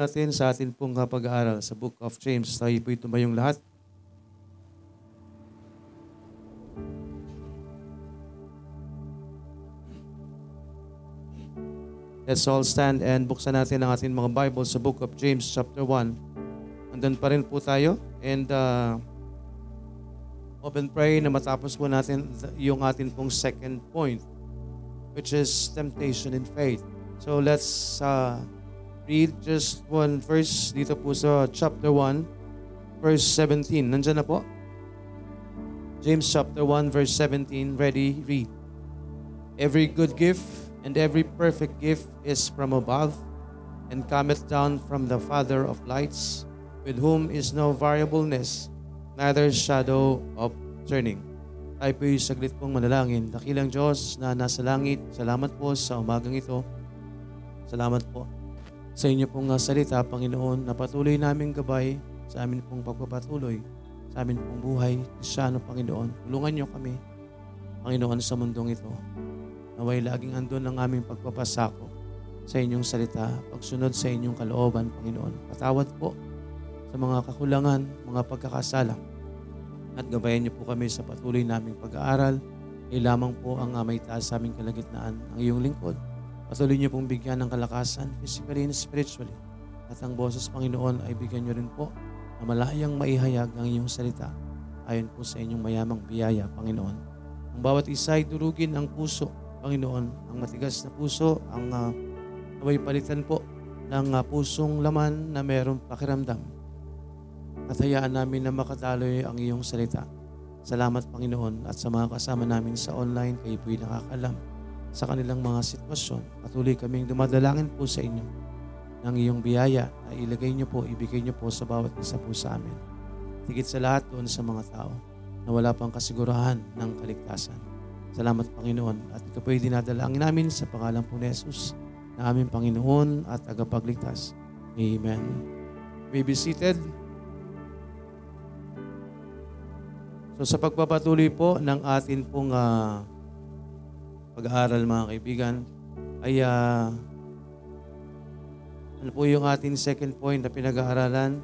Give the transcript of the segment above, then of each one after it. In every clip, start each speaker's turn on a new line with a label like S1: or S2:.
S1: natin sa atin pong uh, pag-aaral sa Book of James. Tayo po tumayong lahat. Let's all stand and buksan natin ang ating mga Bible sa Book of James chapter 1. Andun pa rin po tayo and uh, open pray na matapos po natin yung atin pong second point which is temptation in faith. So let's uh, read just one verse dito po sa chapter 1 verse 17. Nandiyan na po. James chapter 1 verse 17. Ready? Read. Every good gift and every perfect gift is from above and cometh down from the Father of lights, with whom is no variableness, neither shadow of turning. Tayo po yung saglit pong manalangin. Dakilang Diyos na nasa langit, salamat po sa umagang ito. Salamat po sa inyo pong uh, salita, Panginoon, na patuloy naming gabay sa amin pong pagpapatuloy, sa amin pong buhay, Krisyano, Panginoon. Tulungan niyo kami, Panginoon, sa mundong ito. Naway laging andun ang aming pagpapasako sa inyong salita, pagsunod sa inyong kalooban, Panginoon. Patawad po sa mga kakulangan, mga pagkakasala. At gabayan niyo po kami sa patuloy naming pag-aaral. Ay lamang po ang uh, may taas sa aming kalagitnaan, ang iyong lingkod. Patuloy niyo pong bigyan ng kalakasan, physically and spiritually. At ang boses, Panginoon, ay bigyan niyo rin po na malayang maihayag ang iyong salita ayon po sa inyong mayamang biyaya, Panginoon. Ang bawat isa ay durugin ang puso, Panginoon. Ang matigas na puso, ang uh, naway palitan po ng uh, pusong laman na mayroong pakiramdam. At hayaan namin na makadaloy ang iyong salita. Salamat, Panginoon, at sa mga kasama namin sa online, kayo po'y nakakalam sa kanilang mga sitwasyon. Patuloy kaming dumadalangin po sa inyo ng iyong biyaya na ilagay niyo po, ibigay niyo po sa bawat isa po sa amin. Tigit sa lahat doon sa mga tao na wala pang kasigurahan ng kaligtasan. Salamat Panginoon at ito po ay dinadalangin namin sa pangalan po ni Jesus na aming Panginoon at agapagligtas. Amen. May be seated. So sa pagpapatuloy po ng atin pong uh, pag-aaral mga kaibigan, ay uh, ano po yung ating second point na pinag-aaralan?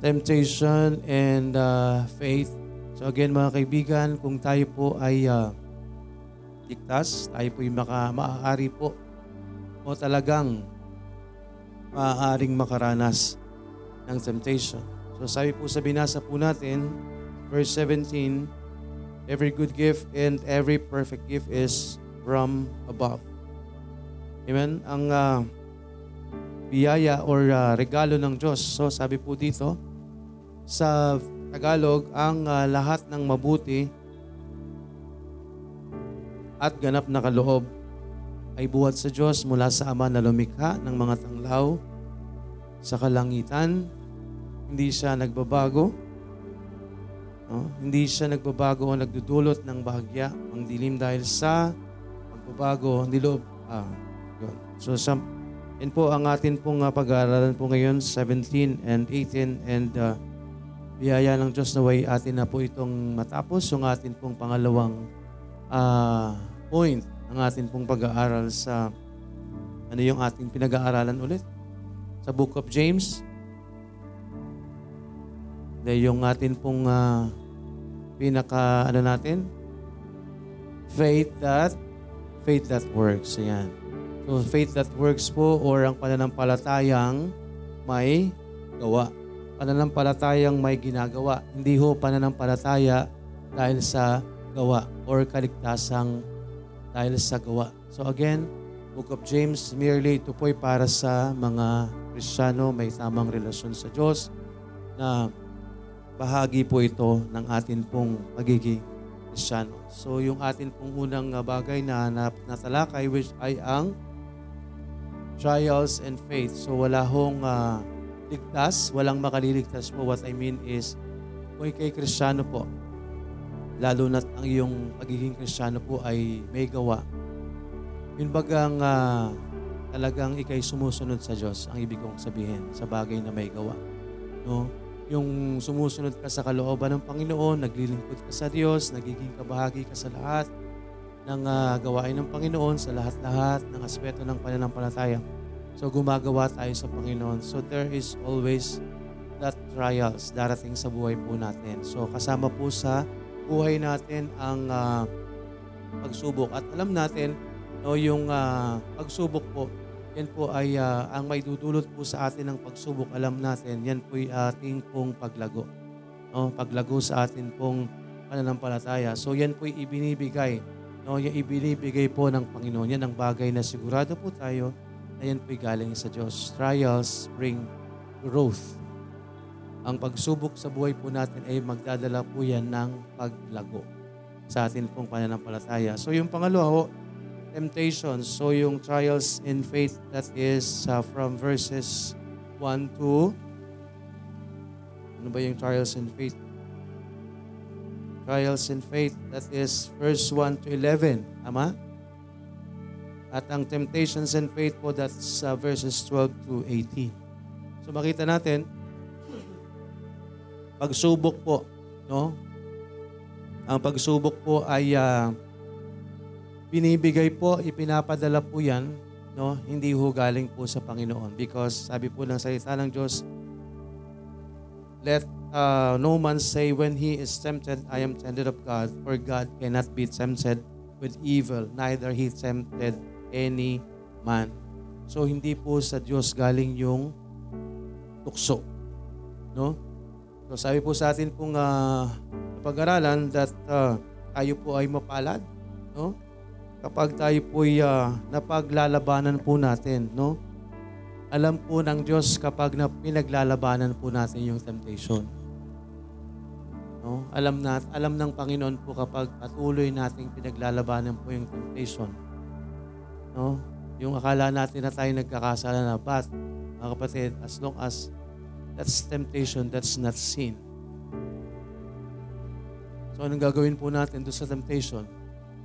S1: Temptation and uh, faith. So again mga kaibigan, kung tayo po ay uh, ligtas, tayo po yung maka, maaari po o talagang maaaring makaranas ng temptation. So sabi po sa binasa po natin, verse 17, Every good gift and every perfect gift is from above. Amen? Ang uh, biyaya or uh, regalo ng Diyos. So sabi po dito, sa Tagalog, ang uh, lahat ng mabuti at ganap na kaloob ay buhat sa Diyos mula sa Ama na lumikha ng mga tanglaw sa kalangitan. Hindi siya nagbabago No? Hindi siya nagbabago o nagdudulot ng bahagya ang dilim dahil sa pagbabago ng loob. Ah, yun. So, sa, yun po ang atin pong uh, pag-aaralan po ngayon, 17 and 18 and uh, biyaya ng Diyos na way atin na po itong matapos yung atin pong pangalawang uh, point ng atin pong pag-aaral sa ano yung ating pinag-aaralan ulit? Sa Book of James, dahil yung atin pong uh, pinaka, ano natin? Faith that, faith that works. Ayan. So, faith that works po or ang pananampalatayang may gawa. Pananampalatayang may ginagawa. Hindi ho pananampalataya dahil sa gawa or kaligtasang dahil sa gawa. So again, Book of James, merely ito po ay para sa mga Kristiyano may tamang relasyon sa Diyos na bahagi po ito ng atin pong pagiging Kristyano. So yung atin pong unang ah, bagay na natalakay which ay ang trials and faith. So wala hong uh, ligtas, walang makaliligtas po. What I mean is, kung ikay Kristyano po, lalo na ang iyong pagiging Kristyano po ay may gawa. Yun bagang uh, talagang ikay sumusunod sa Diyos, ang ibig kong sabihin, sa bagay na may gawa. No? Yung sumusunod ka sa kalooban ng Panginoon, naglilingkod ka sa Diyos, nagiging kabahagi ka sa lahat ng uh, gawain ng Panginoon, sa lahat-lahat ng aspeto ng pananampalataya. So gumagawa tayo sa Panginoon. So there is always that trials darating sa buhay po natin. So kasama po sa buhay natin ang uh, pagsubok. At alam natin, no, yung uh, pagsubok po, yan po ay uh, ang may dudulot po sa atin ng pagsubok. Alam natin, yan po ay ating pong paglago. No? Paglago sa atin pong pananampalataya. So yan po ay ibinibigay. No? Yung ibinibigay po ng Panginoon. Yan ang bagay na sigurado po tayo na yan po ay galing sa Diyos. Trials bring growth. Ang pagsubok sa buhay po natin ay magdadala po yan ng paglago sa atin pong pananampalataya. So yung pangalawa temptations. So yung trials in faith that is uh, from verses 1 to ano ba yung trials in faith? Trials in faith that is verse 1 to 11. Tama? At ang temptations in faith po that's uh, verses 12 to 18. So makita natin pagsubok po, no? Ang pagsubok po ay uh, binibigay po, ipinapadala po yan, no? hindi ho galing po sa Panginoon. Because sabi po ng salita ng Diyos, let uh, no man say when he is tempted, I am tempted of God, for God cannot be tempted with evil, neither he tempted any man. So hindi po sa Diyos galing yung tukso. No? So sabi po sa atin pong uh, pag-aralan that uh, tayo po ay mapalad. No? Kapag tayo po'y uh, napaglalabanan po natin, no? Alam po ng Diyos kapag na pinaglalabanan po natin yung temptation. No? Alam na alam ng Panginoon po kapag patuloy nating pinaglalabanan po yung temptation. No? Yung akala natin na tayo nagkakasala na, but mga kapatid, as long as that's temptation, that's not sin. So anong gagawin po natin doon sa temptation?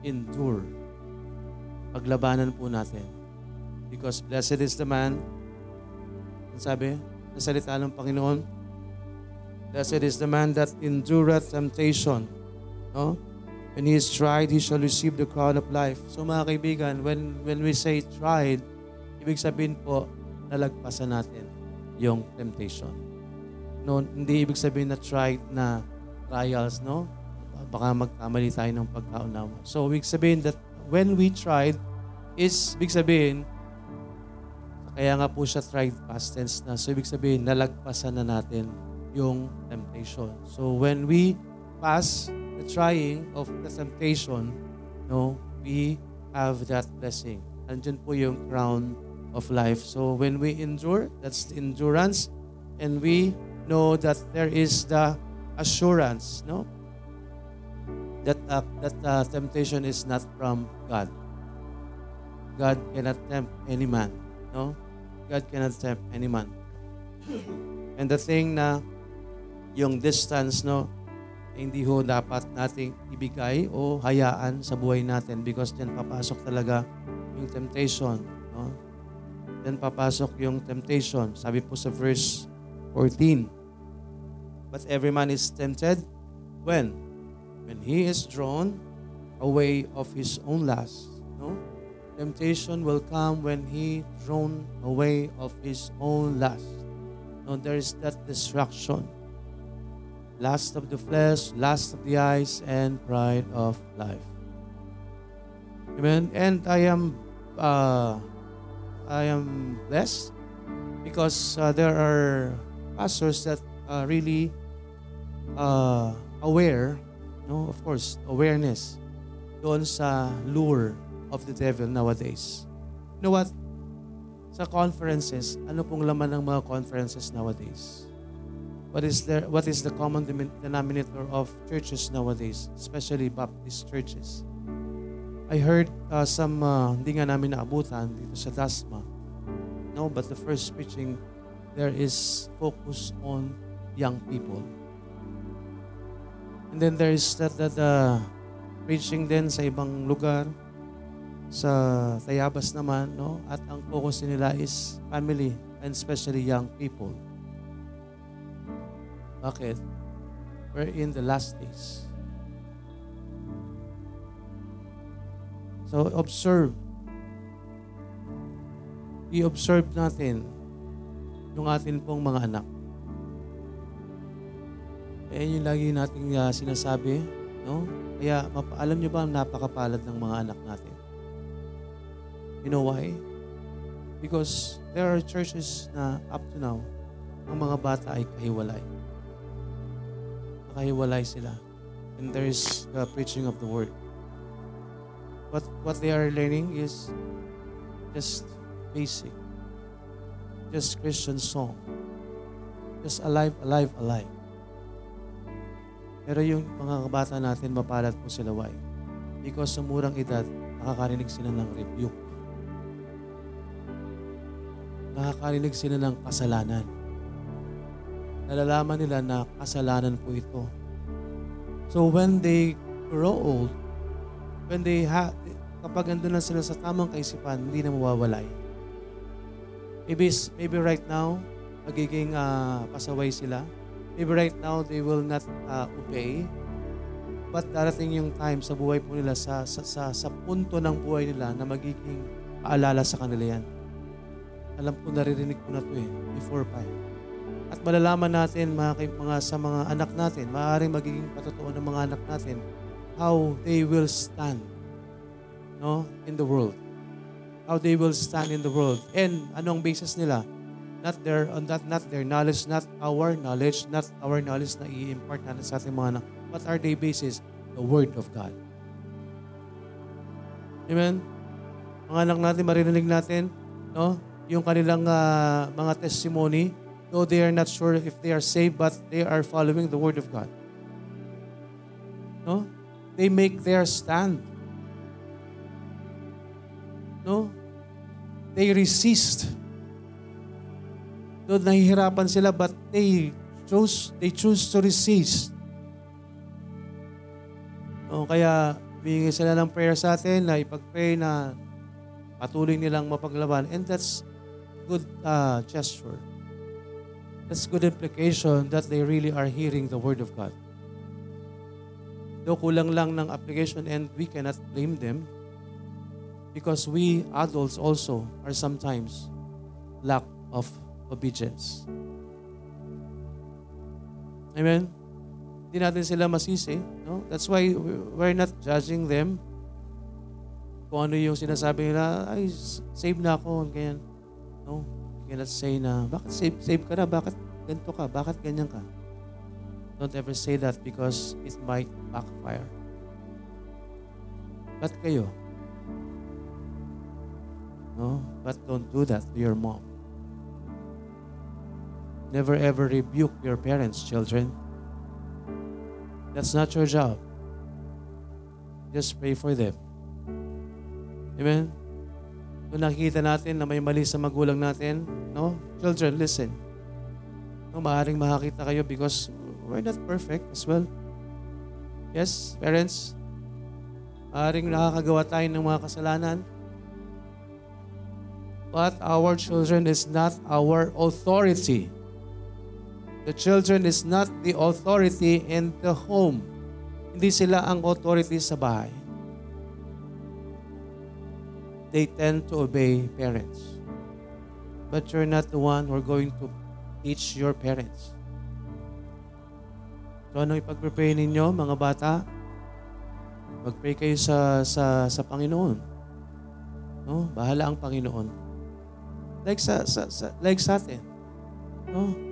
S1: Endure paglabanan po natin. Because blessed is the man, ang sabi, sa salita ng Panginoon, blessed is the man that endureth temptation. No? When he is tried, he shall receive the crown of life. So mga kaibigan, when, when we say tried, ibig sabihin po, nalagpasan natin yung temptation. No, hindi ibig sabihin na tried na trials, no? Baka magkamali tayo ng pagkaunawa. So, ibig sabihin that when we tried, is, big sabihin, kaya nga po siya tried past tense na. So, ibig sabihin, nalagpasan na natin yung temptation. So, when we pass the trying of the temptation, no, we have that blessing. Andyan po yung crown of life. So, when we endure, that's the endurance. And we know that there is the assurance, no? That, uh, that uh, temptation is not from God. God cannot tempt any man. No? God cannot tempt any man. And the thing na yung distance, no, hindi ho dapat nating ibigay o hayaan sa buhay natin because diyan papasok talaga yung temptation. No? Diyan papasok yung temptation. Sabi po sa verse 14, But every man is tempted when? When he is drawn away of his own lust. No? Temptation will come when he drawn away of his own lust. No, there is that destruction. Lust of the flesh, lust of the eyes, and pride of life. Amen. And I am, uh, I am blessed because uh, there are pastors that are really uh, aware, no, of course, awareness doon sa lure of the devil nowadays. You know what? Sa conferences, ano pong laman ng mga conferences nowadays? What is there what is the common denominator of churches nowadays, especially Baptist churches? I heard uh, some uh, hindi nga namin naabutan dito sa Dasma. No, but the first preaching there is focus on young people. And then there is that, that uh, preaching din sa ibang lugar sa Tayabas naman, no? At ang focus nila is family and especially young people. Bakit? We're in the last days. So observe. i-observe natin yung atin pong mga anak. Ayan yung lagi nating uh, sinasabi, no? Kaya alam niyo ba ang napakapalad ng mga anak natin? You know why? Because there are churches na up to now, ang mga bata ay kahiwalay. Nakahiwalay sila. And there is the preaching of the word. What what they are learning is just basic. Just Christian song. Just alive, alive, alive. Pero yung mga kabata natin, mapalad po sila why? Because sa murang edad, nakakarinig sila ng rebuke. Nakakarinig sila ng kasalanan. Nalalaman nila na kasalanan po ito. So when they grow old, when they ha kapag andun na sila sa tamang kaisipan, hindi na mawawalay. Maybe, maybe right now, magiging uh, pasaway sila. Maybe right now, they will not uh, obey. But darating yung time sa buhay po nila, sa, sa, sa, sa punto ng buhay nila na magiging paalala sa kanila yan. Alam ko, naririnig ko na to eh, before pa. At malalaman natin mga, mga, sa mga anak natin, maaaring magiging patotoo ng mga anak natin, how they will stand no, in the world. How they will stand in the world. And anong basis nila? Not their, on that, not their knowledge, not our knowledge, not our knowledge na i-impart natin sa ating mga anak. What are they basis? The Word of God. Amen? Mga anak natin, maririnig natin, no? Yung kanilang uh, mga testimony, though they are not sure if they are saved, but they are following the Word of God. No? They make their stand. No? They resist. Though nahihirapan sila, but they chose, they choose to resist. No, kaya bigay sila ng prayer sa atin na ipag-pray na patuloy nilang mapaglaban. And that's good uh, gesture. That's good implication that they really are hearing the Word of God. Though kulang lang ng application and we cannot blame them because we adults also are sometimes lack of obedience. Amen? Hindi natin sila masisi. No? That's why we're not judging them kung ano yung sinasabi nila, ay, save na ako, ganyan. No? You cannot say na, bakit save, save ka na? Bakit ganito ka? Bakit ganyan ka? Don't ever say that because it might backfire. Ba't kayo? No? But don't do that to your mom. Never ever rebuke your parents, children. That's not your job. Just pray for them. Amen? Kung nakikita natin na may mali sa magulang natin, no? Children, listen. No, maaaring makakita kayo because we're not perfect as well. Yes, parents? Maaaring nakakagawa tayo ng mga kasalanan. But our children is not our authority. The children is not the authority in the home. Hindi sila ang authority sa bahay. They tend to obey parents. But you're not the one who are going to teach your parents. So ano ipag-pray ninyo, mga bata? Mag-pray kayo sa, sa, sa Panginoon. No? Bahala ang Panginoon. Like sa, sa, sa like sa atin. No?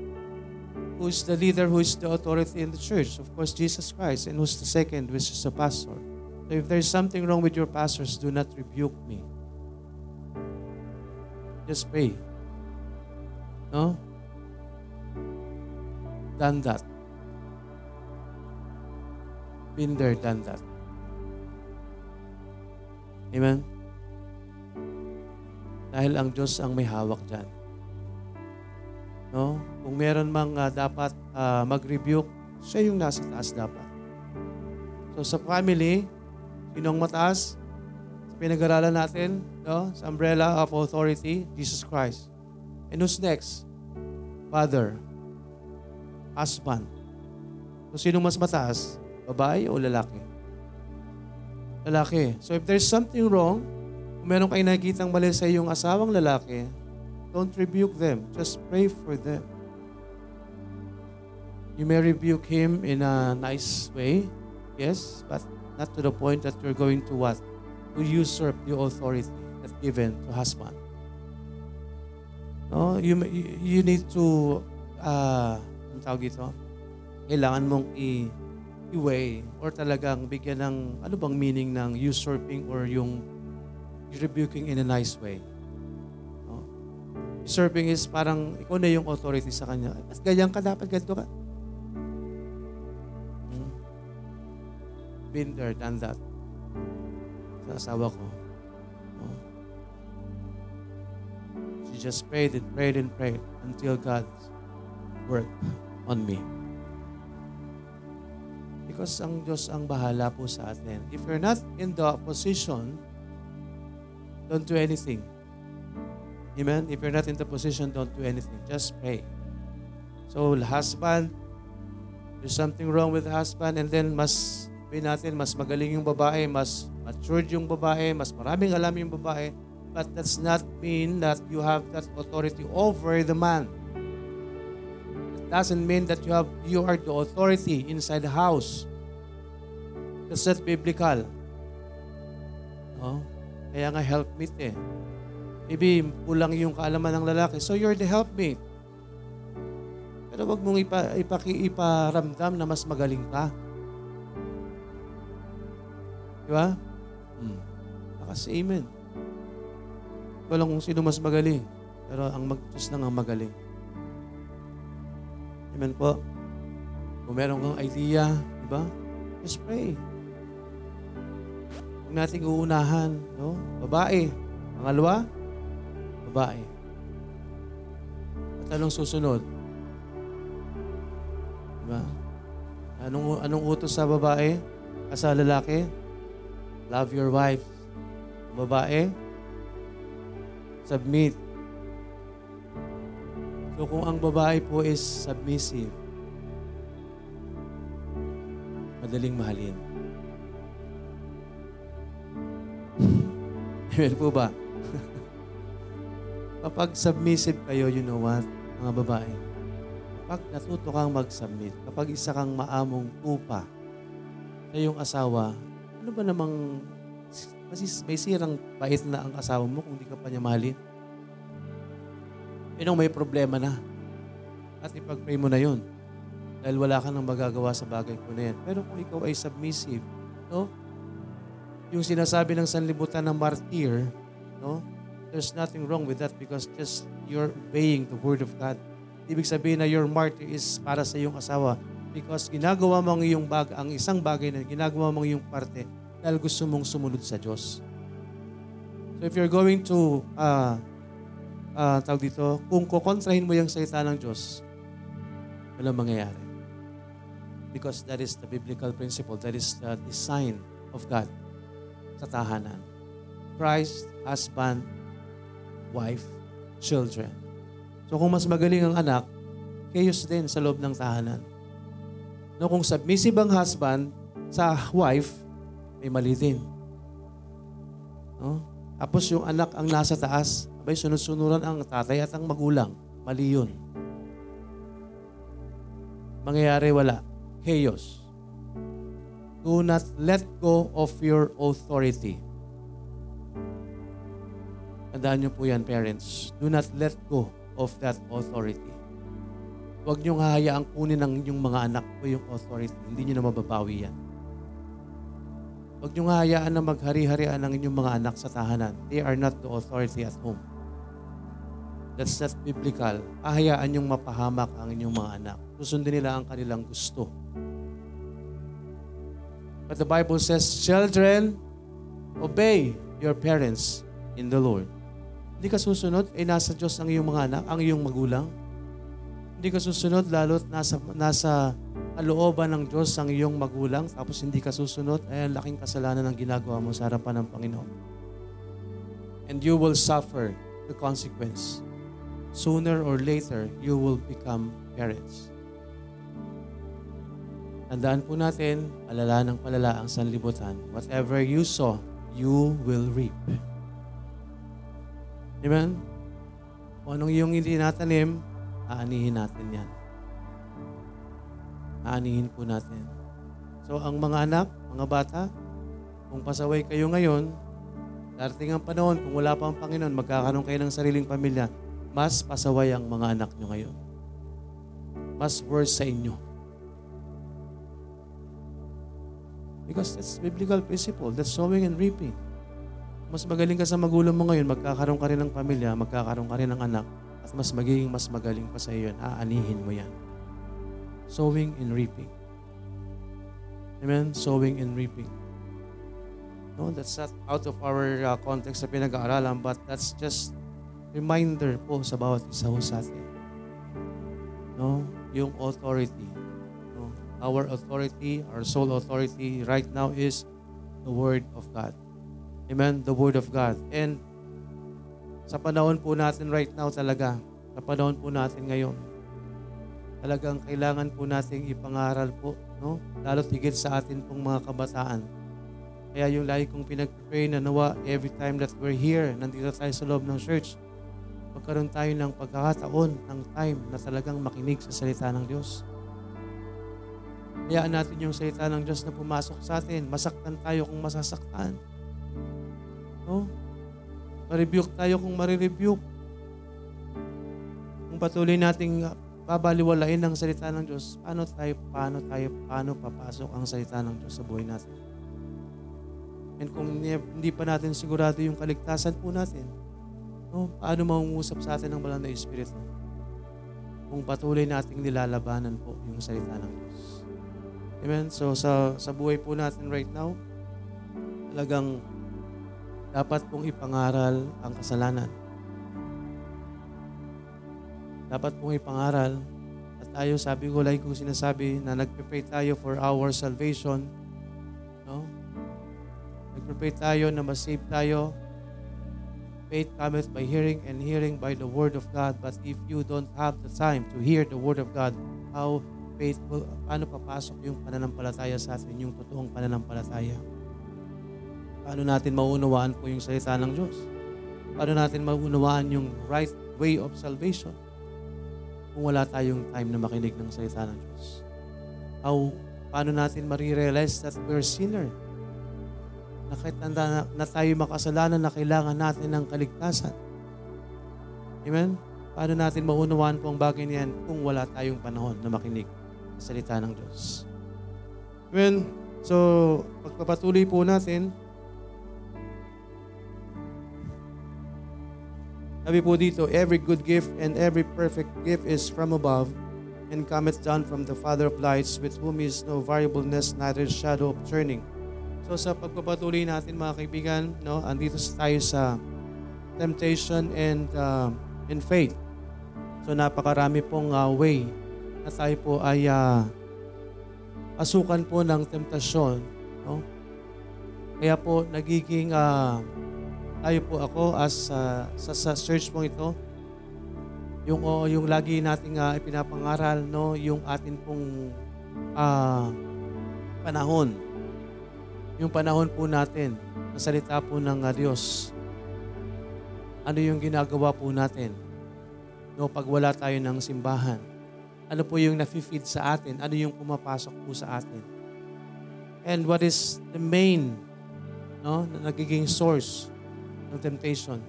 S1: Who's the leader, who's the authority in the church? Of course, Jesus Christ. And who's the second, which is the pastor. So if there's something wrong with your pastors, do not rebuke me. Just pray. No? Done that. Been there, done that. Amen? Dahil ang Diyos ang may hawak dyan. No? Kung meron mang uh, dapat uh, mag-rebuke, siya yung nasa taas dapat. So sa family, sinong mataas? Sa pinag-aralan natin, no? sa umbrella of authority, Jesus Christ. And who's next? Father. Husband. So sinong mas mataas? Babae o lalaki? Lalaki. So if there's something wrong, kung meron kayo nakikitang mali sa iyong asawang lalaki, Don't rebuke them. Just pray for them. You may rebuke him in a nice way, yes, but not to the point that you're going to what? To usurp the authority that's given to husband. No, you you, need to uh, ang tawag ito? Kailangan mong i i-weigh or talagang bigyan ng ano bang meaning ng usurping or yung rebuking in a nice way. No? Usurping is parang ikaw na yung authority sa kanya. At ganyan ka, dapat ganito ka. Hmm. Been there, done that. Sa asawa ko. No? She just prayed and prayed and prayed until God worked on me. Because ang Diyos ang bahala po sa atin. If you're not in the position, don't do anything. Amen? If you're not in the position, don't do anything. Just pray. So, husband, there's something wrong with the husband and then mas sabihin natin, mas magaling yung babae, mas matured yung babae, mas maraming alam yung babae. But that's not mean that you have that authority over the man. It doesn't mean that you have you are the authority inside the house. That's not biblical. No? Kaya nga helpmate eh. Maybe kulang yung kaalaman ng lalaki. So you're the helpmate. Pero wag mong ipa, ipaki, iparamdam na mas magaling ka. Di ba? Hmm. Kasi amen. Walang kung sino mas magaling. Pero ang mag lang ang magaling. Amen po. Kung meron kang idea, di ba? Just pray. Huwag nating uunahan. No? Babae. Pangalawa, babae. At anong susunod? Diba? Anong, anong utos sa babae? Ah, Sa lalaki? Love your wife. Babae? Submit. So kung ang babae po is submissive, madaling mahalin. Amen po ba? Kapag submissive kayo, you know what, mga babae, kapag natuto kang mag-submit, kapag isa kang maamong tupa sa iyong asawa, ano ba namang masis, may sirang bait na ang asawa mo kung di ka pa niya mahalin? Yun ang may problema na. At ipag-pray mo na yun. Dahil wala ka nang magagawa sa bagay ko na yan. Pero kung ikaw ay submissive, no? Yung sinasabi ng sanlibutan ng martyr, no? There's nothing wrong with that because just you're obeying the word of God. Ibig sabihin na your martyr is para sa iyong asawa because ginagawa mo ang iyong bag, ang isang bagay na ginagawa mo ang iyong parte dahil gusto mong sumunod sa Diyos. So if you're going to uh, uh, tawag dito, kung kukontrahin mo yung salita ng Diyos, walang mangyayari. Because that is the biblical principle. That is the design of God sa tahanan. Christ, husband, wife, children. So kung mas magaling ang anak, chaos din sa loob ng tahanan. No, kung submissive ang husband sa wife, may mali din. No? Tapos yung anak ang nasa taas, abay sunod-sunuran ang tatay at ang magulang. Mali yun. Mangyayari wala. Chaos. Do not let go of your authority. Tandaan niyo po yan, parents. Do not let go of that authority. Huwag niyong hahayaang kunin ng inyong mga anak po yung authority. Hindi niyo na mababawi yan. Huwag niyong hahayaan na maghari-harian ng inyong mga anak sa tahanan. They are not the authority at home. That's not biblical. Ahayaan niyong mapahamak ang inyong mga anak. Susundin nila ang kanilang gusto. But the Bible says, Children, obey your parents in the Lord. Hindi ka susunod, ay nasa Diyos ang iyong mga anak, ang iyong magulang. Hindi ka susunod, lalo't nasa, nasa kalooban ng Diyos ang iyong magulang, tapos hindi ka susunod, ay ang laking kasalanan ang ginagawa mo sa harapan ng Panginoon. And you will suffer the consequence. Sooner or later, you will become parents. Tandaan po natin, palala ng palala ang sanlibutan. Whatever you sow, you will reap. Amen? Kung anong yung hindi natanim, aanihin natin yan. Aanihin po natin. So ang mga anak, mga bata, kung pasaway kayo ngayon, darating ang panahon, kung wala pa ang Panginoon, magkakaroon kayo ng sariling pamilya, mas pasaway ang mga anak nyo ngayon. Mas worse sa inyo. Because that's biblical principle. That's sowing and reaping. Mas magaling ka sa magulang mo ngayon, magkakaroon ka rin ng pamilya, magkakaroon ka rin ng anak, at mas magiging mas magaling pa sa iyo. Aanihin mo yan. Sowing and reaping. Amen? Sowing and reaping. No, that's not out of our uh, context sa pinag-aaralan, but that's just reminder po sa bawat isa ho sa atin. No, yung authority. No, our authority, our soul authority right now is the Word of God. Amen? The Word of God. And sa panahon po natin right now talaga, sa panahon po natin ngayon, talagang kailangan po nating ipangaral po, no? Lalo tigit sa atin pong mga kabataan. Kaya yung lagi kong pinag-pray na nawa every time that we're here, nandito tayo sa loob ng church, magkaroon tayo ng pagkakataon, ng time na talagang makinig sa salita ng Diyos. Hayaan natin yung salita ng Diyos na pumasok sa atin. Masaktan tayo kung masasaktan. No? Ma-rebuke tayo kung marirebuke. Kung patuloy nating babaliwalain ang salita ng Diyos, paano tayo, paano tayo, paano papasok ang salita ng Diyos sa buhay natin? And kung hindi pa natin sigurado yung kaligtasan po natin, no, paano mangungusap sa atin ng banal na Espiritu? Kung patuloy nating nilalabanan po yung salita ng Diyos. Amen? So sa, sa buhay po natin right now, talagang dapat pong ipangaral ang kasalanan. Dapat pong ipangaral at tayo, sabi ko, like ko sinasabi, na nagpe-pray tayo for our salvation. No? Nagpe-pray tayo na masave tayo. Faith cometh by hearing and hearing by the Word of God. But if you don't have the time to hear the Word of God, how faithful, paano papasok yung pananampalataya sa atin, yung totoong pananampalataya? Paano natin maunawaan po yung salita ng Diyos? Paano natin maunawaan yung right way of salvation? Kung wala tayong time na makinig ng salita ng Diyos. How, paano natin marirealize that we're sinner? Na kahit na, na, tayo makasalanan na kailangan natin ng kaligtasan. Amen? Paano natin maunawaan po ang bagay niyan kung wala tayong panahon na makinig sa salita ng Diyos? Amen? So, pagpapatuloy po natin, Sabi po dito, every good gift and every perfect gift is from above and cometh down from the Father of lights with whom is no variableness, neither shadow of turning. So sa pagpapatuloy natin mga kaibigan, no, andito tayo sa temptation and uh, in faith. So napakarami pong uh, way na tayo po ay uh, asukan po ng temptasyon. No? Kaya po nagiging uh, tayo po ako as uh, sa, sa search mo ito, yung oh, yung lagi nating uh, ipinapangaral no, yung atin pong uh, panahon. Yung panahon po natin, na salita po ng uh, Diyos. Ano yung ginagawa po natin? No, pag wala tayo ng simbahan. Ano po yung nafi-feed sa atin? Ano yung pumapasok po sa atin? And what is the main no, na nagiging source ng temptation.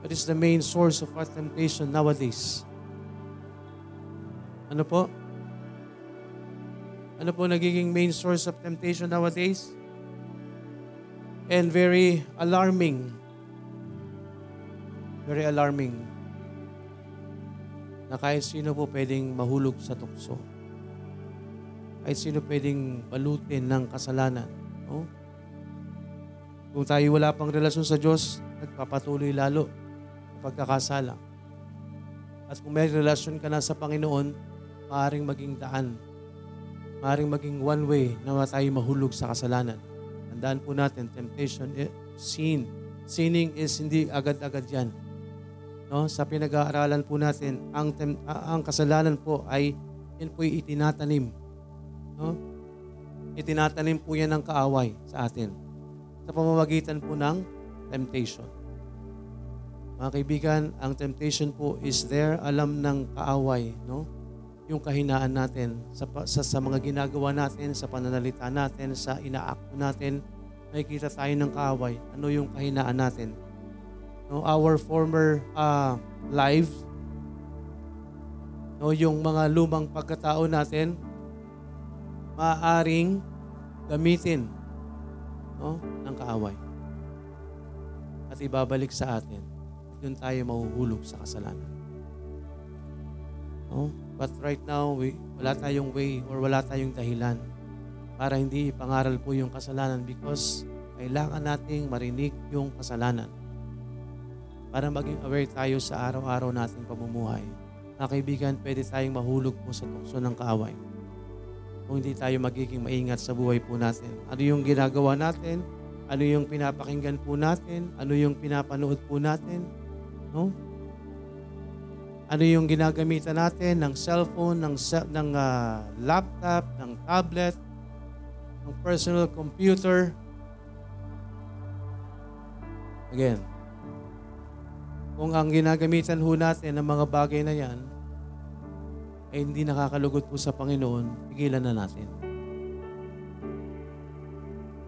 S1: What is the main source of our temptation nowadays? Ano po? Ano po nagiging main source of temptation nowadays? And very alarming. Very alarming. Na kahit sino po pwedeng mahulog sa tukso. Kahit sino pwedeng balutin ng kasalanan. No? Kung tayo wala pang relasyon sa Diyos, nagpapatuloy lalo sa pagkakasala. At kung may relasyon ka na sa Panginoon, maaaring maging daan. Maaaring maging one way na tayo mahulog sa kasalanan. Tandaan po natin, temptation, eh, sin. Sinning is hindi agad-agad yan. No? Sa pinag-aaralan po natin, ang, tem- ang kasalanan po ay yan po itinatanim. No? Itinatanim po yan ng kaaway sa atin sa pamamagitan po ng temptation. Mga kaibigan, ang temptation po is there, alam ng kaaway, no? Yung kahinaan natin sa, sa, sa mga ginagawa natin, sa pananalita natin, sa inaakto natin, nakikita tayo ng kaaway. Ano yung kahinaan natin? No, our former uh, lives, no, yung mga lumang pagkatao natin, maaaring gamitin no, ng kaaway. At ibabalik sa atin. Doon tayo mahuhulog sa kasalanan. No? But right now, we, wala tayong way or wala tayong dahilan para hindi ipangaral po yung kasalanan because kailangan nating marinig yung kasalanan para maging aware tayo sa araw-araw nating pamumuhay. Mga kaibigan, pwede tayong mahulog po sa tukso ng kaaway kung hindi tayo magiging maingat sa buhay po natin. Ano yung ginagawa natin? Ano yung pinapakinggan po natin? Ano yung pinapanood po natin? No? Ano yung ginagamitan natin ng cellphone, ng, ng uh, laptop, ng tablet, ng personal computer? Again, kung ang ginagamitan ho natin ng mga bagay na yan ay hindi nakakalugod po sa Panginoon, pigilan na natin.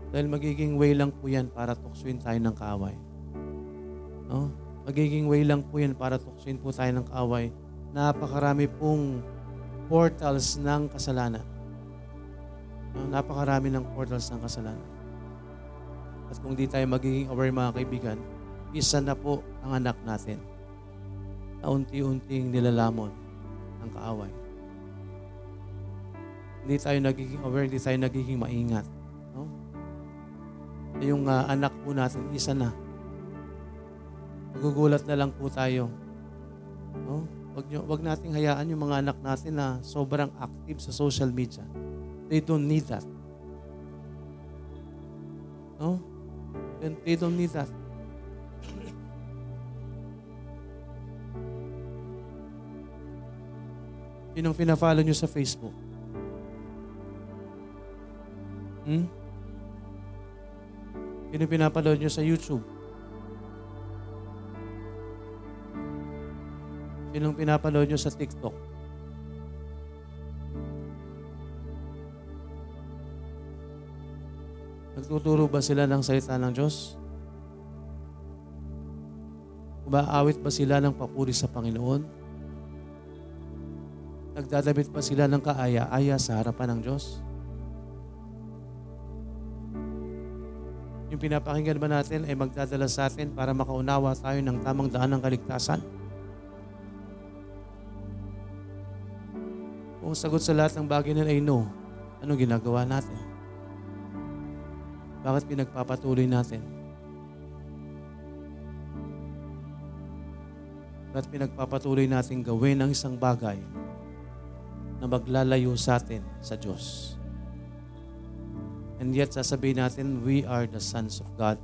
S1: Dahil magiging way lang po yan para tuksuin tayo ng kaaway. No? Magiging way lang po yan para tuksuin po tayo ng kaaway. Napakarami pong portals ng kasalanan. No? Napakarami ng portals ng kasalanan. At kung di tayo magiging aware mga kaibigan, isa na po ang anak natin na unti-unting nilalamon ng kaaway. Hindi tayo nagiging aware, hindi tayo nagiging maingat. No? Yung uh, anak po natin, isa na. Magugulat na lang po tayo. No? Wag, nyo, wag nating hayaan yung mga anak natin na sobrang active sa social media. They don't need that. No? They don't need that. Sinong pina-follow nyo sa Facebook? Hmm? Sino pinapanood nyo sa YouTube? Sinong pinapanood nyo sa TikTok? Nagtuturo ba sila ng salita ng Diyos? Umaawit ba sila ng papuri sa Panginoon? Nagdadabit pa sila ng kaaya-aya sa harapan ng Diyos? Yung pinapakinggan ba natin ay magdadala sa atin para makaunawa tayo ng tamang daan ng kaligtasan? Kung sagot sa lahat ng bagay na ay no, ano ginagawa natin? Bakit pinagpapatuloy natin? Bakit pinagpapatuloy natin gawin ang isang bagay na maglalayo sa atin sa Diyos. And yet, sasabihin natin, we are the sons of God.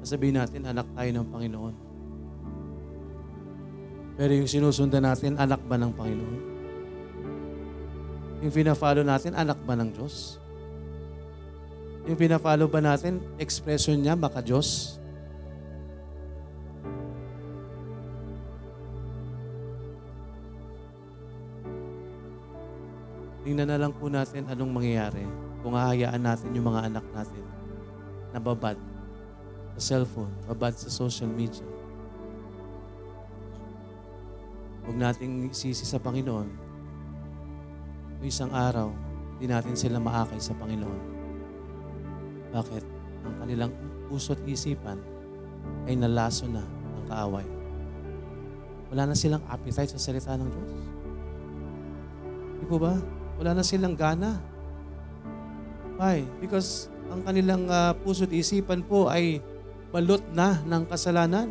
S1: Sasabihin natin, anak tayo ng Panginoon. Pero yung sinusundan natin, anak ba ng Panginoon? Yung pina-follow natin, anak ba ng Diyos? Yung pina-follow ba natin, expression niya, baka Diyos? Tingnan na lang po natin anong mangyayari kung hahayaan natin yung mga anak natin na babad sa cellphone, babad sa social media. Huwag nating sisi sa Panginoon. Kung isang araw, hindi natin sila maakay sa Panginoon. Bakit? Ang kanilang puso at isipan ay nalaso na ng kaaway. Wala na silang appetite sa salita ng Diyos. Di po ba? Wala na silang gana. Why? Because ang kanilang uh, puso't isipan po ay balot na ng kasalanan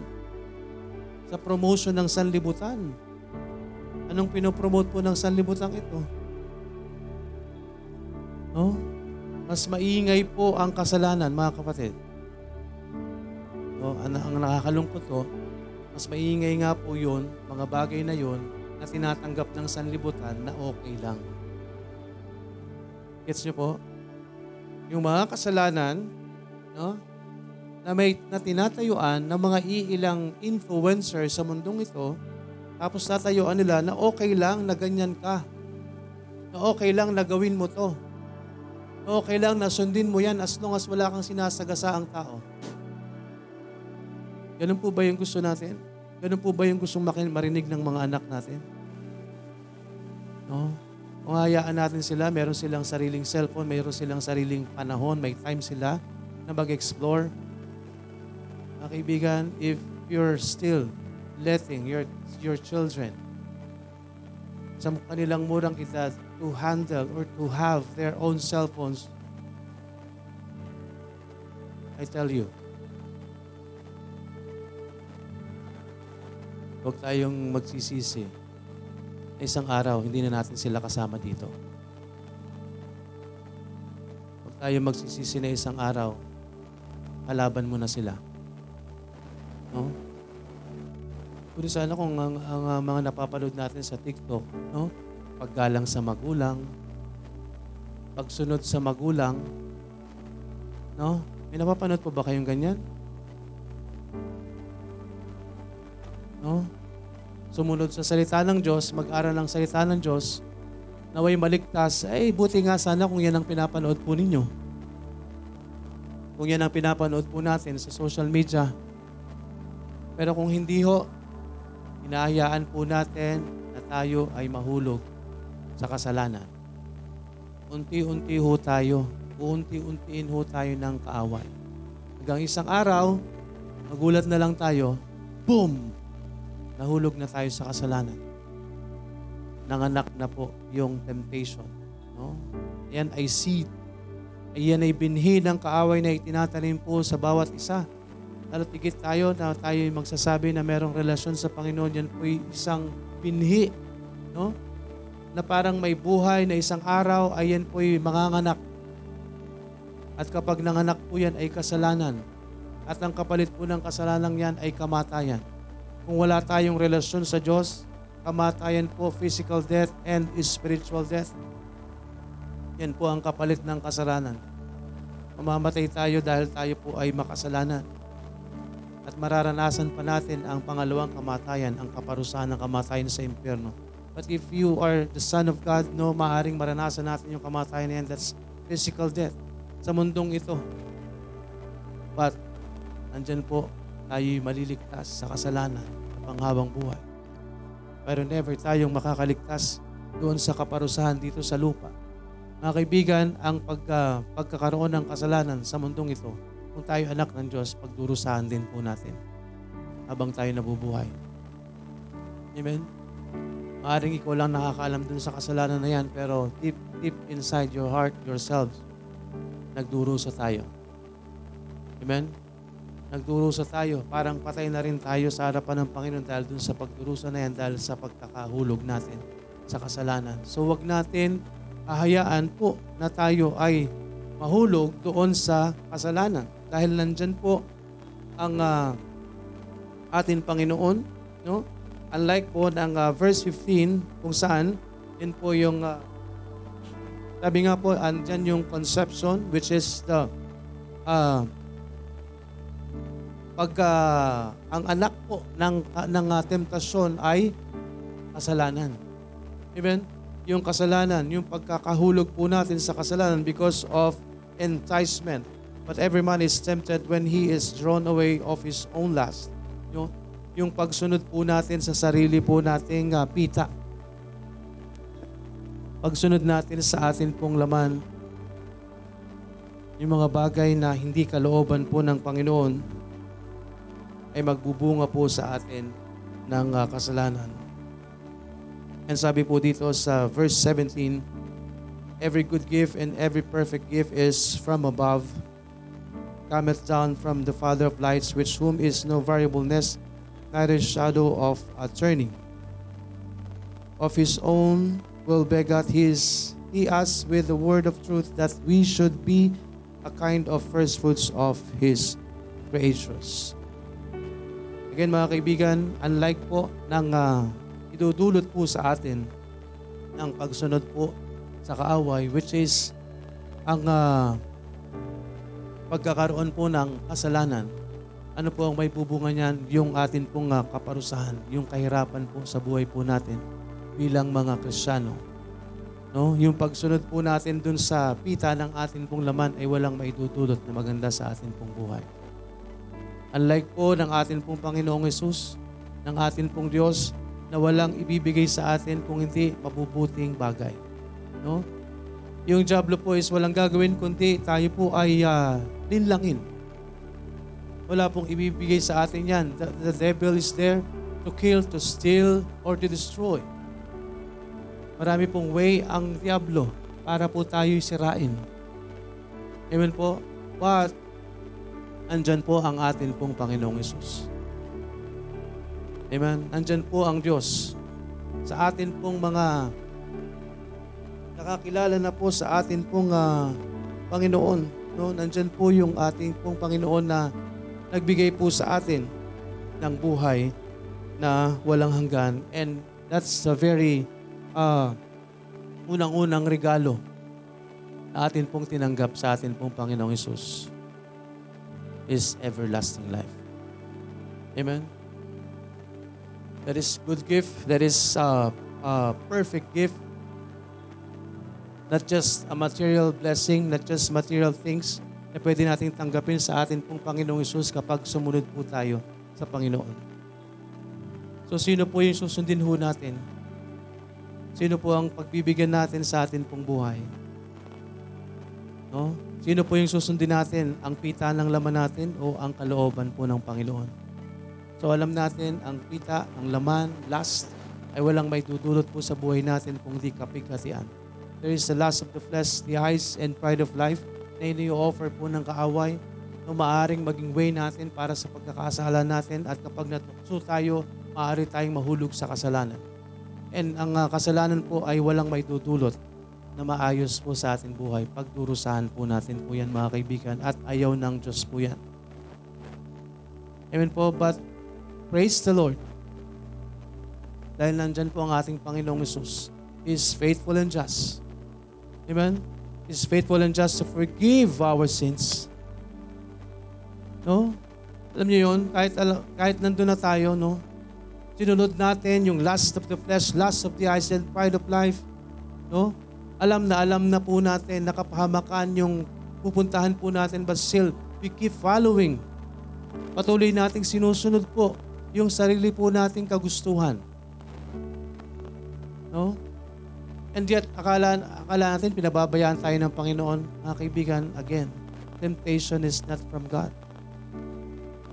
S1: sa promotion ng sanlibutan. Anong pinopromote po ng sanlibutan ito? No? Mas maingay po ang kasalanan, mga kapatid. No, ang, ang nakakalungkot to, mas maingay nga po yun, mga bagay na yon na tinatanggap ng sanlibutan na okay lang. Gets niyo po? Yung mga kasalanan, no? na may na tinatayuan ng mga iilang influencer sa mundong ito, tapos tatayuan nila na okay lang na ganyan ka. Na okay lang na gawin mo to. Na okay lang na sundin mo yan as long as wala kang sinasagasa ang tao. Ganun po ba yung gusto natin? Ganun po ba yung gustong marinig ng mga anak natin? No? Kung hayaan natin sila, meron silang sariling cellphone, meron silang sariling panahon, may time sila na mag-explore. Mga kaibigan, if you're still letting your, your children sa kanilang murang edad to handle or to have their own cell phones, I tell you, huwag tayong magsisisi isang araw, hindi na natin sila kasama dito. Huwag tayo magsisisi na isang araw, kalaban mo na sila. No? Kung sana kung ang, ang, ang mga napapanood natin sa TikTok, no? paggalang sa magulang, pagsunod sa magulang, no? May napapanood po ba kayong ganyan? No? Sumunod sa salita ng Diyos, mag-aral ng salita ng Diyos, naway maligtas, ay buti nga sana kung yan ang pinapanood po ninyo. Kung yan ang pinapanood po natin sa social media. Pero kung hindi ho, hinahayaan po natin na tayo ay mahulog sa kasalanan. Unti-unti ho tayo, unti-untiin ho tayo ng kaaway. Hanggang isang araw, magulat na lang tayo, boom! Nahulog na tayo sa kasalanan. Nanganak na po yung temptation. No? Yan ay seed. Yan ay binhi ng kaaway na itinatanim po sa bawat isa. Lalo tigit tayo na tayo magsasabi na merong relasyon sa Panginoon. Yan po isang binhi. No? Na parang may buhay na isang araw ay yan po manganganak. At kapag nanganak po yan ay kasalanan. At ang kapalit po ng kasalanan yan ay kamatayan. Kung wala tayong relasyon sa Diyos, kamatayan po, physical death and spiritual death. Yan po ang kapalit ng kasalanan. Mamamatay tayo dahil tayo po ay makasalanan. At mararanasan pa natin ang pangalawang kamatayan, ang kaparusahan ng kamatayan sa impyerno. But if you are the Son of God, no, maaring maranasan natin yung kamatayan na that's physical death sa mundong ito. But, andyan po tayo'y maliligtas sa kasalanan at panghabang buhay. Pero never tayong makakaligtas doon sa kaparusahan dito sa lupa. Mga kaibigan, ang pagka, pagkakaroon ng kasalanan sa mundong ito, kung tayo anak ng Diyos, pagdurusahan din po natin habang tayo nabubuhay. Amen? Maaring ikaw lang nakakaalam dun sa kasalanan na yan, pero deep, deep inside your heart, yourselves, nagdurusa tayo. Amen? Nagdurusa tayo. Parang patay na rin tayo sa harapan ng Panginoon dahil dun sa pagdurusa na yan, dahil sa pagkakahulog natin sa kasalanan. So wag natin ahayaan po na tayo ay mahulog doon sa kasalanan. Dahil nandyan po ang uh, ating Panginoon. No? Unlike po ng uh, verse 15 kung saan, yun po yung, uh, sabi nga po, andyan yung conception which is the uh, pagka ang anak po ng, ng uh, temptasyon ay kasalanan. Amen? Yung kasalanan, yung pagkakahulog po natin sa kasalanan because of enticement. But every man is tempted when he is drawn away of his own lust. Yung, yung pagsunod po natin sa sarili po nating uh, pita. Pagsunod natin sa atin pong laman, yung mga bagay na hindi kalooban po ng Panginoon, ay magbubunga po sa atin ng uh, kasalanan. And sabi po dito sa verse 17, Every good gift and every perfect gift is from above, cometh down from the Father of lights, which whom is no variableness, neither shadow of a turning. Of his own will begot his he us with the word of truth that we should be a kind of first fruits of his creatures. Again mga kaibigan, unlike po ng uh, idudulot po sa atin ng pagsunod po sa kaaway which is ang uh, pagkakaroon po ng kasalanan, ano po ang may bubunga niyan? Yung atin pong ah, kaparusahan, yung kahirapan po sa buhay po natin bilang mga Kristiyano. No? Yung pagsunod po natin dun sa pita ng atin pong laman ay walang maitutulot na maganda sa atin pong buhay. Unlike po ng atin pong Panginoong Yesus, ng atin pong Diyos, na walang ibibigay sa atin kung hindi mabubuting bagay. No? Yung Diablo po is walang gagawin kundi tayo po ay ah, linlangin. Wala pong ibibigay sa atin yan. The, the devil is there to kill, to steal, or to destroy. Marami pong way ang Diablo para po tayo sirain. Amen po? But, andyan po ang atin pong Panginoong Yesus. Amen? Andyan po ang Diyos sa atin pong mga nakakilala na po sa atin pong ah, Panginoon. No? Nandyan po yung ating pong Panginoon na nagbigay po sa atin ng buhay na walang hanggan. And that's a very ah, unang-unang regalo na atin pong tinanggap sa atin pong Panginoong Isus is everlasting life. Amen? That is good gift. That is a, a perfect gift not just a material blessing, not just material things na pwede nating tanggapin sa atin pong Panginoong Isus kapag sumunod po tayo sa Panginoon. So sino po yung susundin ho natin? Sino po ang pagbibigyan natin sa atin pong buhay? No? Sino po yung susundin natin? Ang pita ng laman natin o ang kalooban po ng Panginoon? So alam natin, ang pita, ang laman, last, ay walang may tutulot po sa buhay natin kung di kapighatian. There is the lust of the flesh, the eyes, and pride of life na ini-offer po ng kaaway na maaring maging way natin para sa pagkakasala natin at kapag natukso tayo, maaari tayong mahulog sa kasalanan. And ang ah, kasalanan po ay walang may tutulot na maayos po sa ating buhay. Pagdurusahan po natin po yan mga kaibigan at ayaw ng Diyos po yan. Amen po, but praise the Lord. Dahil nandyan po ang ating Panginoong Isus. He is faithful and just. Amen? He is faithful and just to forgive our sins. No? Alam niyo yun, kahit, kahit nandun na tayo, no? Sinunod natin yung lust of the flesh, lust of the eyes, and pride of life. No? Alam na alam na po natin, nakapahamakan yung pupuntahan po natin, but still, we keep following. Patuloy nating sinusunod po yung sarili po nating kagustuhan. No? And yet, akala, akala natin, pinababayaan tayo ng Panginoon. Mga kaibigan, again, temptation is not from God.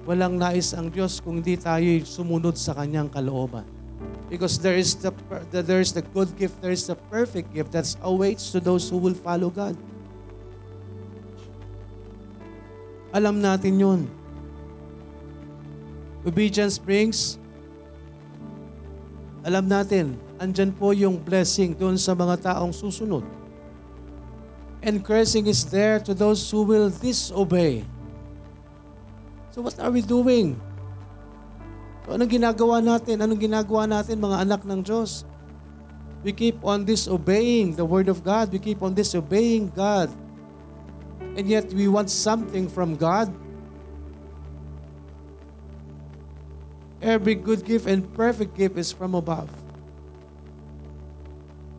S1: Walang nais ang Diyos kung di tayo sumunod sa Kanyang kalooban. Because there is the, there is the good gift, there is the perfect gift that awaits to those who will follow God. Alam natin yun. Obedience brings alam natin, andyan po yung blessing doon sa mga taong susunod. And cursing is there to those who will disobey. So what are we doing? So anong ginagawa natin? Anong ginagawa natin mga anak ng Diyos? We keep on disobeying the Word of God. We keep on disobeying God. And yet we want something from God. Every good gift and perfect gift is from above.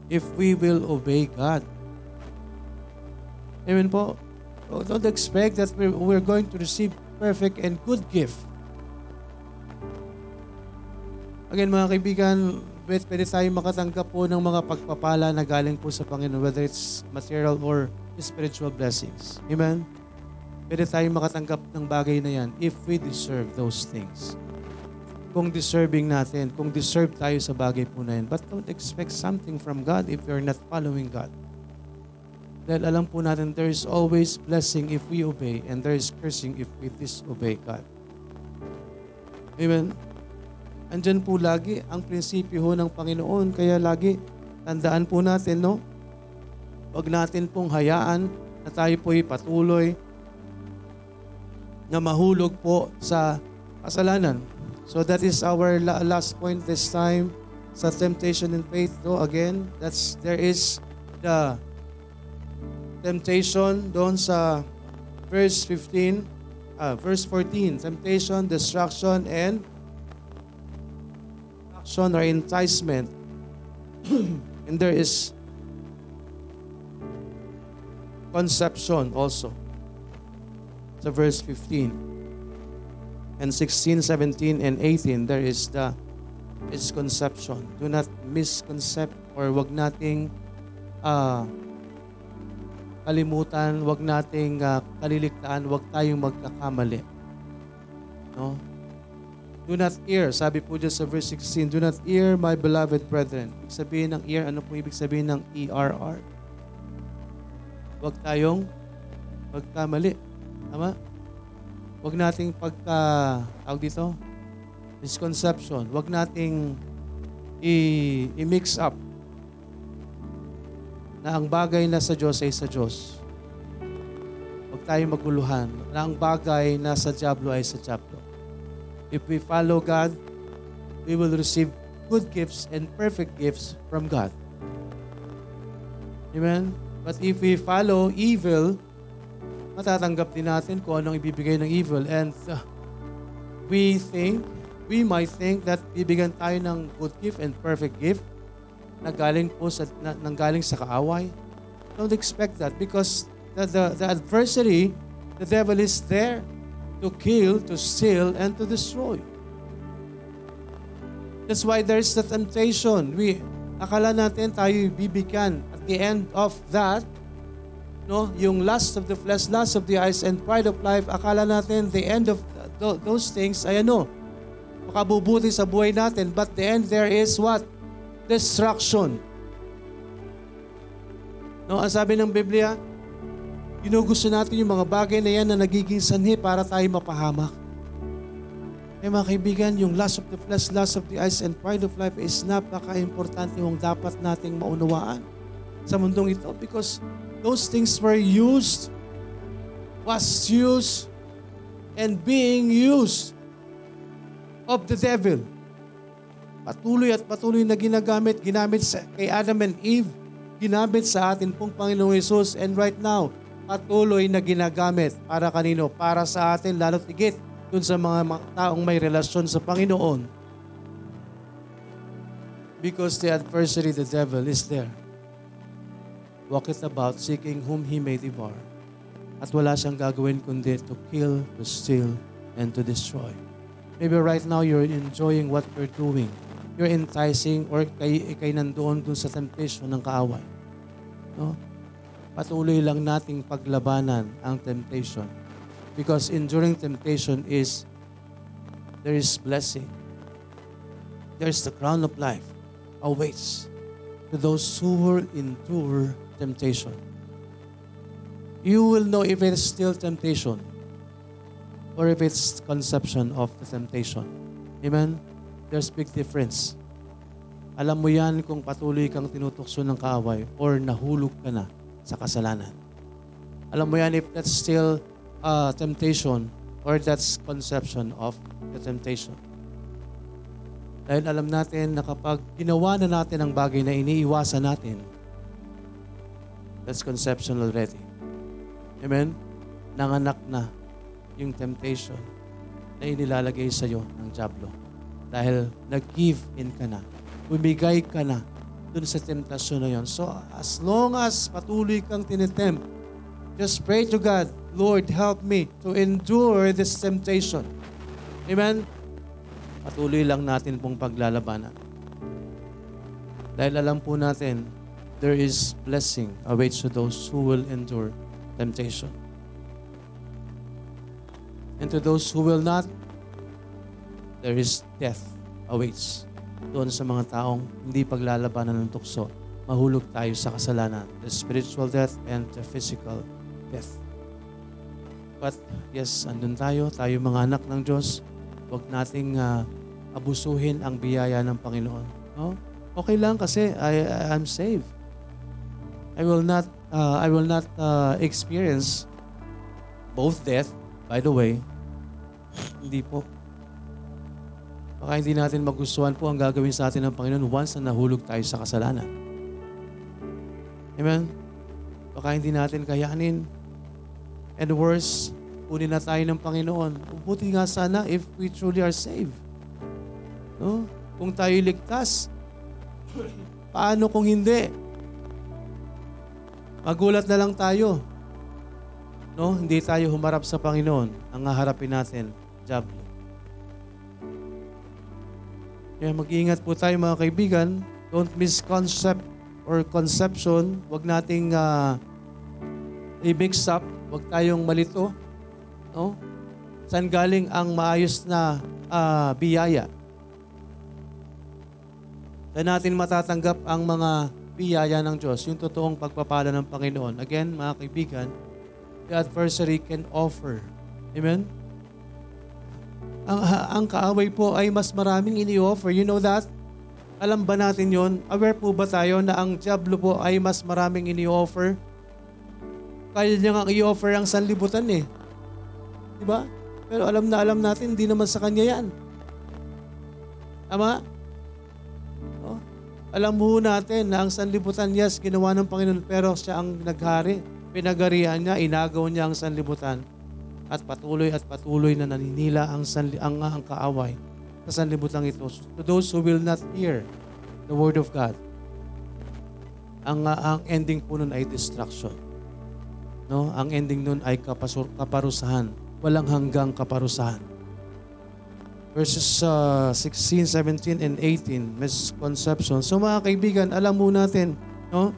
S1: If we will obey God. Amen po. So don't expect that we're, we're going to receive perfect and good gift. Again mga kaibigan, pwede, tayo makatanggap po ng mga pagpapala na galing po sa Panginoon, whether it's material or spiritual blessings. Amen? Pwede tayo makatanggap ng bagay na yan if we deserve those things kung deserving natin, kung deserve tayo sa bagay po na yun. But don't expect something from God if you're not following God. Dahil alam po natin, there is always blessing if we obey and there is cursing if we disobey God. Amen? Andyan po lagi ang prinsipyo ho ng Panginoon. Kaya lagi, tandaan po natin, no? Huwag natin pong hayaan na tayo po'y patuloy na mahulog po sa kasalanan. So that is our la- last point this time sa temptation and faith. No, again, that's there is the temptation doon sa verse 15, uh, verse 14, temptation, destruction, and action or enticement. and there is conception also. Sa verse 15. And 16, 17, and 18, there is the is conception. Do not misconcept or wag nating uh, kalimutan, wag nating uh, kaliligtaan, wag tayong magkakamali. No? Do not ear, sabi po dyan sa verse 16, do not ear my beloved brethren. Ibig sabihin ng ear, ano po ibig sabihin ng ERR? Huwag tayong magkamali. Tama? Huwag nating pagka, tawag dito, misconception. Huwag nating i- i-mix up na ang bagay na sa Diyos ay sa Diyos. Huwag tayong maguluhan na ang bagay na sa Diablo ay sa Diablo. If we follow God, we will receive good gifts and perfect gifts from God. Amen? But if we follow evil, matatanggap din natin kung anong ibibigay ng evil. And uh, we think, we might think that bibigyan tayo ng good gift and perfect gift na galing po sa, na, nanggaling sa kaaway. Don't expect that because the, the, the adversary, the devil is there to kill, to steal, and to destroy. That's why there's the temptation. We, akala natin tayo bibigyan at the end of that, no, yung lust of the flesh, lust of the eyes, and pride of life, akala natin the end of th- those things ay ano, makabubuti sa buhay natin. But the end there is what? Destruction. No, ang sabi ng Biblia, ginugusto natin yung mga bagay na yan na nagiging sanhi para tayo mapahamak. Kaya mga kaibigan, yung lust of the flesh, lust of the eyes, and pride of life is napaka-importante yung dapat nating maunawaan sa mundong ito because those things were used, was used, and being used of the devil. Patuloy at patuloy na ginagamit, ginamit sa, kay Adam and Eve, ginamit sa atin pong Panginoong Yesus, and right now, patuloy na ginagamit para kanino? Para sa atin, lalo tigit dun sa mga taong may relasyon sa Panginoon. Because the adversary, the devil, is there. Walketh about seeking whom he may devour. At wala siyang gagawin kundi to kill, to steal, and to destroy. Maybe right now you're enjoying what you're doing. You're enticing or kay, kay nandoon dun sa temptation ng kaaway. No? Patuloy lang nating paglabanan ang temptation. Because enduring temptation is, there is blessing. There's the crown of life awaits to those who will endure temptation. You will know if it's still temptation or if it's conception of the temptation. Amen? There's big difference. Alam mo yan kung patuloy kang tinutukso ng kaaway or nahulog ka na sa kasalanan. Alam mo yan if that's still uh, temptation or that's conception of the temption. Dahil alam natin na kapag ginawa na natin ang bagay na iniiwasan natin, that's conception already. Amen? Nanganak na yung temptation na inilalagay sa iyo ng Diablo. Dahil nag-give in ka na. Bumigay ka na dun sa temptasyon na yon. So, as long as patuloy kang tinitempt, just pray to God, Lord, help me to endure this temptation. Amen? Patuloy lang natin pong paglalabanan. Dahil alam po natin, there is blessing awaits to those who will endure temptation. And to those who will not, there is death awaits. Doon sa mga taong hindi paglalabanan ng tukso, mahulog tayo sa kasalanan, the spiritual death and the physical death. But yes, andun tayo, tayo mga anak ng Diyos. Huwag nating uh, abusuhin ang biyaya ng Panginoon. No? Okay lang kasi I, I'm saved. I will not uh, I will not uh, experience both death, by the way. Hindi po. Baka hindi natin magustuhan po ang gagawin sa atin ng Panginoon once na nahulog tayo sa kasalanan. Amen? Baka hindi natin kayanin. And worse, kunin na tayo ng Panginoon. Buti nga sana if we truly are saved. No? Kung tayo ligtas, paano kung hindi? Magulat na lang tayo. No? Hindi tayo humarap sa Panginoon. Ang haharapin natin, Diablo. Kaya mag-iingat po tayo mga kaibigan. Don't misconcept or conception. Huwag nating uh, i-mix up. Huwag tayong malito. No? Saan galing ang maayos na uh, biyaya? Saan natin matatanggap ang mga biyaya ng Diyos, yung totoong pagpapala ng Panginoon. Again, mga kaibigan, the adversary can offer. Amen? Ang, ang kaaway po ay mas maraming ini-offer. You know that? Alam ba natin yon? Aware po ba tayo na ang Diablo po ay mas maraming ini-offer? Kaya niya nga i-offer ang sanlibutan eh. Di ba? Pero alam na alam natin, hindi naman sa kanya yan. Tama? Oh. Alam mo natin na ang sanlibutan, yes, ginawa ng Panginoon, pero siya ang naghari. Pinagarihan niya, inagaw niya ang sanlibutan. At patuloy at patuloy na naninila ang, sanli, ang, ang kaaway sa sanlibutan ito. To those who will not hear the word of God, ang, ang ending po nun ay destruction. No? Ang ending nun ay kapasur, kaparusahan. Walang hanggang kaparusahan. Verses uh, 16, 17, and 18, misconception. So mga kaibigan, alam mo natin, no?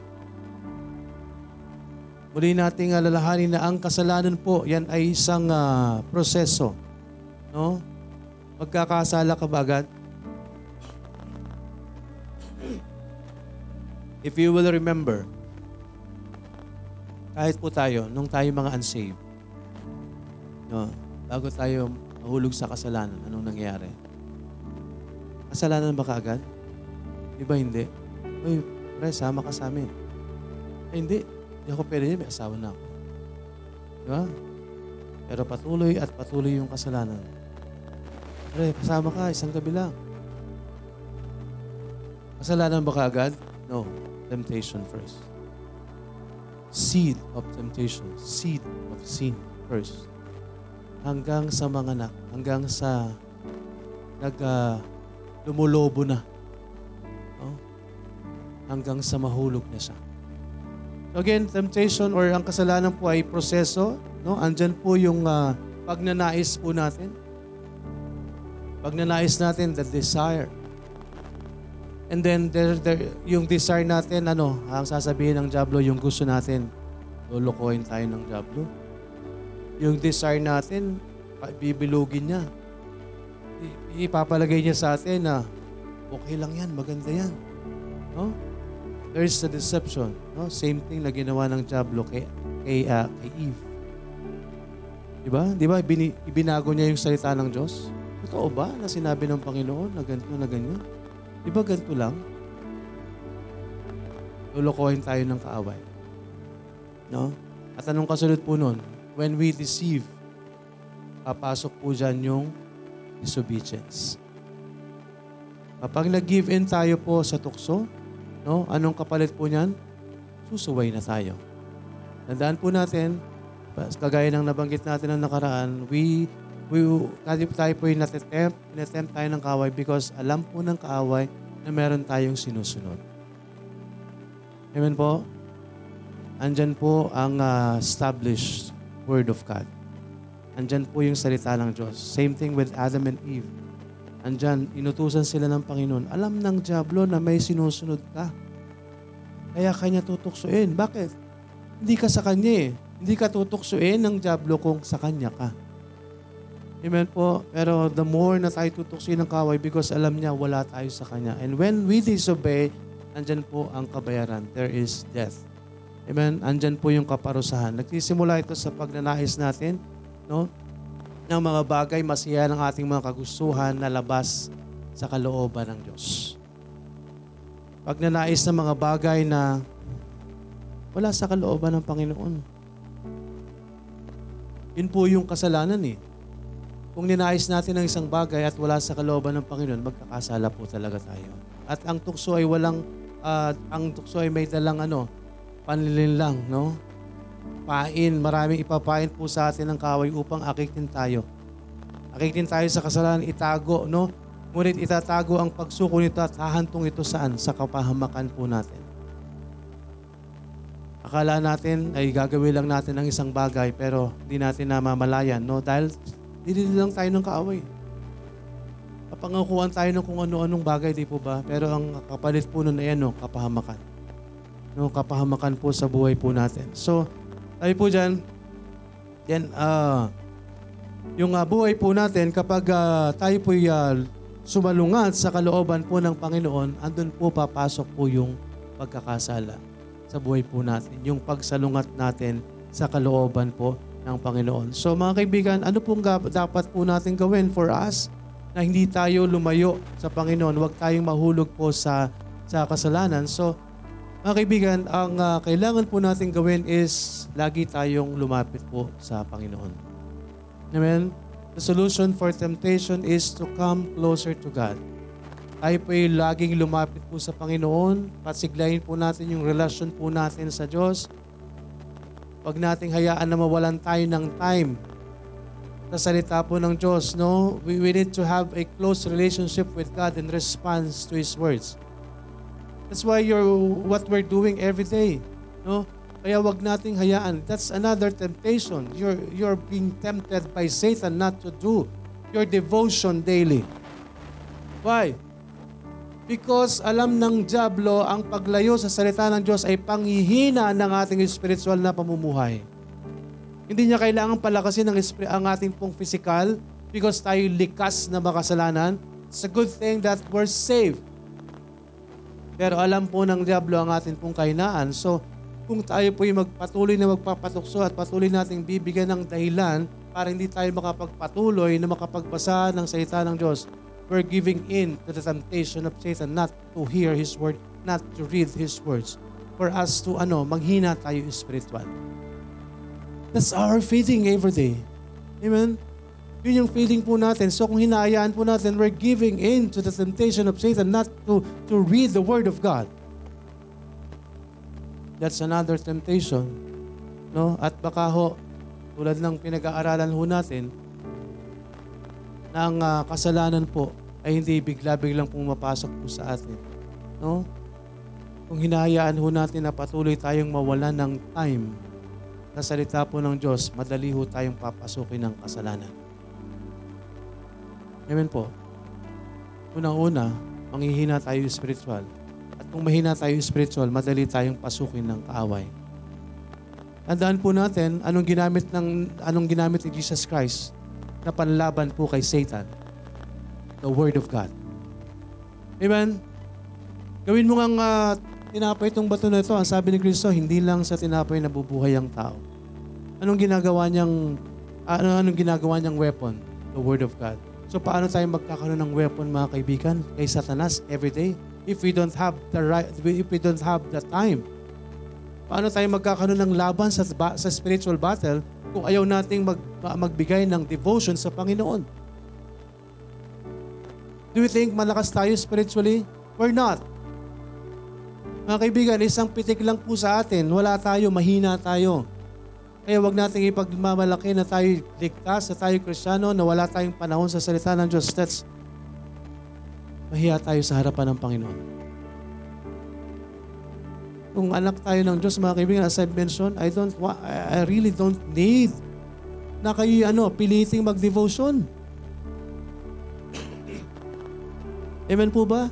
S1: Muli nating alalahanin na ang kasalanan po, yan ay isang uh, proseso. No? Magkakasala ka ba agad? If you will remember, kahit po tayo, nung tayo mga unsaved, no, bago tayo mahulog sa kasalanan, anong nangyayari? Kasalanan ba kaagad? Di ba hindi? Uy, pre, sama ka sa amin. Hindi. Hindi ako pwede may asawa na ako. Di ba? Pero patuloy at patuloy yung kasalanan. Pre, kasama ka, isang gabi lang. Kasalanan ba kaagad? No. Temptation first. Seed of temptation. Seed of sin first. Hanggang sa mga anak. Hanggang sa nag uh, lumulobo na. No? Hanggang sa mahulog na siya. Again, temptation or ang kasalanan po ay proseso. No? Andyan po yung uh, pagnanais po natin. Pagnanais natin, the desire. And then there, there, yung desire natin, ano, ang sasabihin ng Diablo, yung gusto natin, lulukohin tayo ng Diablo. Yung desire natin, bibilugin niya. Ipapalagay niya sa atin na, okay lang yan, maganda yan. No? There is a deception. No? Same thing na ginawa ng Diablo kay, kay, uh, kay Eve. Diba? Diba? Bini, ibinago niya yung salita ng Diyos. Totoo ba na sinabi ng Panginoon na ganito na ganyan? Di ba ganito lang? Lulukohin tayo ng kaaway. No? At anong kasunod po nun? When we deceive, papasok po dyan yung disobedience. Kapag nag-give in tayo po sa tukso, no? anong kapalit po niyan? Susuway na tayo. Tandaan po natin, kagaya ng nabanggit natin ng nakaraan, we we, kasi tayo po yung natetempt, natetempt tayo ng kaaway because alam po ng kaaway na meron tayong sinusunod. Amen po? Andyan po ang uh, established Word of God. Andyan po yung salita ng Diyos. Same thing with Adam and Eve. Andyan, inutusan sila ng Panginoon. Alam ng Diablo na may sinusunod ka. Kaya kanya tutuksuin. Bakit? Hindi ka sa kanya eh. Hindi ka tutuksuin ng Diablo kung sa kanya ka. Amen po. Pero the more na tayo tutuksin ng kaway because alam niya wala tayo sa Kanya. And when we disobey, andyan po ang kabayaran. There is death. Amen? Andyan po yung kaparusahan. Nagsisimula ito sa pagnanais natin, no? Ng mga bagay masiya ng ating mga kagustuhan na labas sa kalooban ng Diyos. Pagnanais ng mga bagay na wala sa kalooban ng Panginoon. Yun po yung kasalanan eh. Kung ninais natin ang isang bagay at wala sa kalooban ng Panginoon, magkakasala po talaga tayo. At ang tukso ay walang, uh, ang tukso ay may dalang ano, panlilin lang, no? Pain, maraming ipapain po sa atin ng kaaway upang akitin tayo. Akitin tayo sa kasalanan, itago, no? Ngunit itatago ang pagsuko nito at hahantong ito saan? Sa kapahamakan po natin. Akala natin ay gagawin lang natin ang isang bagay pero hindi natin namamalayan, no? Dahil hindi lang tayo ng kaaway. Kapangakuan tayo ng kung ano-anong bagay, di po ba? Pero ang kapalit po nun ay ano, kapahamakan. No, kapahamakan po sa buhay po natin. So, tayo po dyan, yan, ah, yung uh, buhay po natin, kapag uh, tayo po uh, sumalungat sa kalooban po ng Panginoon, andun po papasok po yung pagkakasala sa buhay po natin. Yung pagsalungat natin sa kalooban po ng Panginoon. So mga kaibigan, ano pong dapat po natin gawin for us na hindi tayo lumayo sa Panginoon? Huwag tayong mahulog po sa, sa kasalanan. So mga kaibigan, ang uh, kailangan po natin gawin is lagi tayong lumapit po sa Panginoon. Amen? The solution for temptation is to come closer to God tayo po ay laging lumapit po sa Panginoon. Pasiglayin po natin yung relasyon po natin sa Diyos. Huwag nating hayaan na mawalan tayo ng time sa salita po ng Diyos. No? We, we need to have a close relationship with God in response to His words. That's why you're, what we're doing every day. No? Kaya wag nating hayaan. That's another temptation. You're, you're being tempted by Satan not to do your devotion daily. Why? Because alam ng Diablo ang paglayo sa salita ng Diyos ay panghihina ng ating spiritual na pamumuhay. Hindi niya kailangan palakasin ang, ang ating pong physical because tayo likas na makasalanan. It's a good thing that we're saved. Pero alam po ng Diablo ang ating pong kahinaan. So, kung tayo po yung magpatuloy na magpapatukso at patuloy nating bibigyan ng dahilan para hindi tayo makapagpatuloy na makapagbasa ng salita ng Diyos, we're giving in to the temptation of Satan not to hear His word, not to read His words. For us to ano, manghina tayo spiritual. That's our feeding every day. Amen? Yun yung feeding po natin. So kung hinahayaan po natin, we're giving in to the temptation of Satan not to, to read the Word of God. That's another temptation. No? At baka ho, tulad ng pinag-aaralan ho natin, ng uh, kasalanan po ay hindi bigla-biglang pumapasok po sa atin. No? Kung hinahayaan ho natin na patuloy tayong mawalan ng time sa salita po ng Diyos, madali ho tayong papasukin ng kasalanan. Amen po. Unang-una, manghihina tayo spiritual. At kung mahina tayo spiritual, madali tayong pasukin ng kaaway. Tandaan po natin anong ginamit ng anong ginamit ni Jesus Christ na panlaban po kay Satan. The Word of God. Amen? Gawin mo ngang uh, tinapay itong bato na ito. Ang sabi ni Kristo, hindi lang sa tinapay nabubuhay ang tao. Anong ginagawa niyang ano anong ginagawa niyang weapon? The Word of God. So paano tayo magkakaroon ng weapon mga kaibigan kay Satanas every day? If we don't have the right, if we don't have the time, paano tayo magkakaroon ng laban sa, sa spiritual battle kung ayaw nating mag, magbigay ng devotion sa Panginoon. Do you think malakas tayo spiritually? We're not. Mga kaibigan, isang pitik lang po sa atin. Wala tayo, mahina tayo. Kaya wag nating ipagmamalaki na tayo ligtas, na tayo kristyano, na wala tayong panahon sa salita ng Diyos. That's mahiya tayo sa harapan ng Panginoon kung anak tayo ng Diyos, mga kaibigan, as I've mentioned, I don't, I really don't need na kayo ano, piliting mag-devotion. Amen po ba?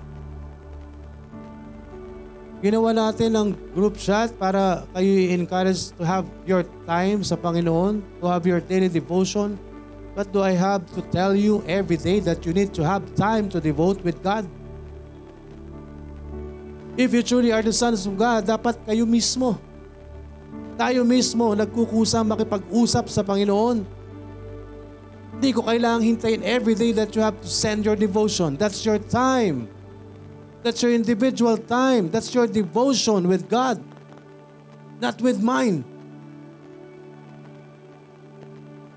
S1: Ginawa natin ng group chat para kayo encourage to have your time sa Panginoon, to have your daily devotion. But do I have to tell you every day that you need to have time to devote with God? If you truly are the sons of God, dapat kayo mismo, tayo mismo, nagkukusang makipag-usap sa Panginoon. Hindi ko kailangang hintayin every day that you have to send your devotion. That's your time. That's your individual time. That's your devotion with God. Not with mine.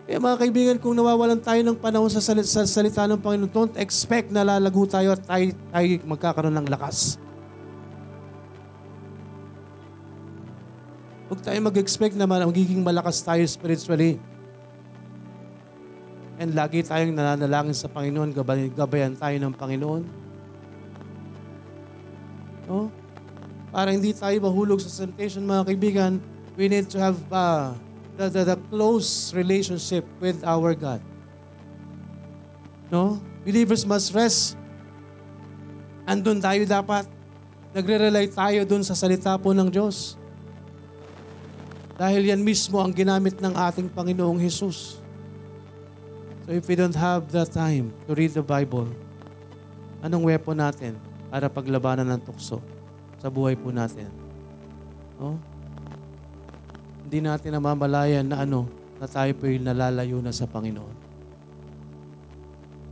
S1: Kaya mga kaibigan, kung nawawalan tayo ng panahon sa, salita, sa salita ng Panginoon, don't expect na lalago tayo at tayo, tayo magkakaroon ng lakas. Huwag tayo mag-expect na magiging malakas tayo spiritually. And lagi tayong nananalangin sa gabay, gabayan tayo ng Panginoon. No? Para hindi tayo mahulog sa temptation, mga kaibigan, we need to have uh, the, the, the close relationship with our God. No? Believers must rest. Andun tayo dapat. Nagre-rely tayo dun sa salita po ng Diyos. Dahil yan mismo ang ginamit ng ating Panginoong Jesus. So if we don't have the time to read the Bible, anong weapon natin para paglabanan ng tukso sa buhay po natin? No? Hindi natin namamalayan na ano, na tayo po yung nalalayo na sa Panginoon.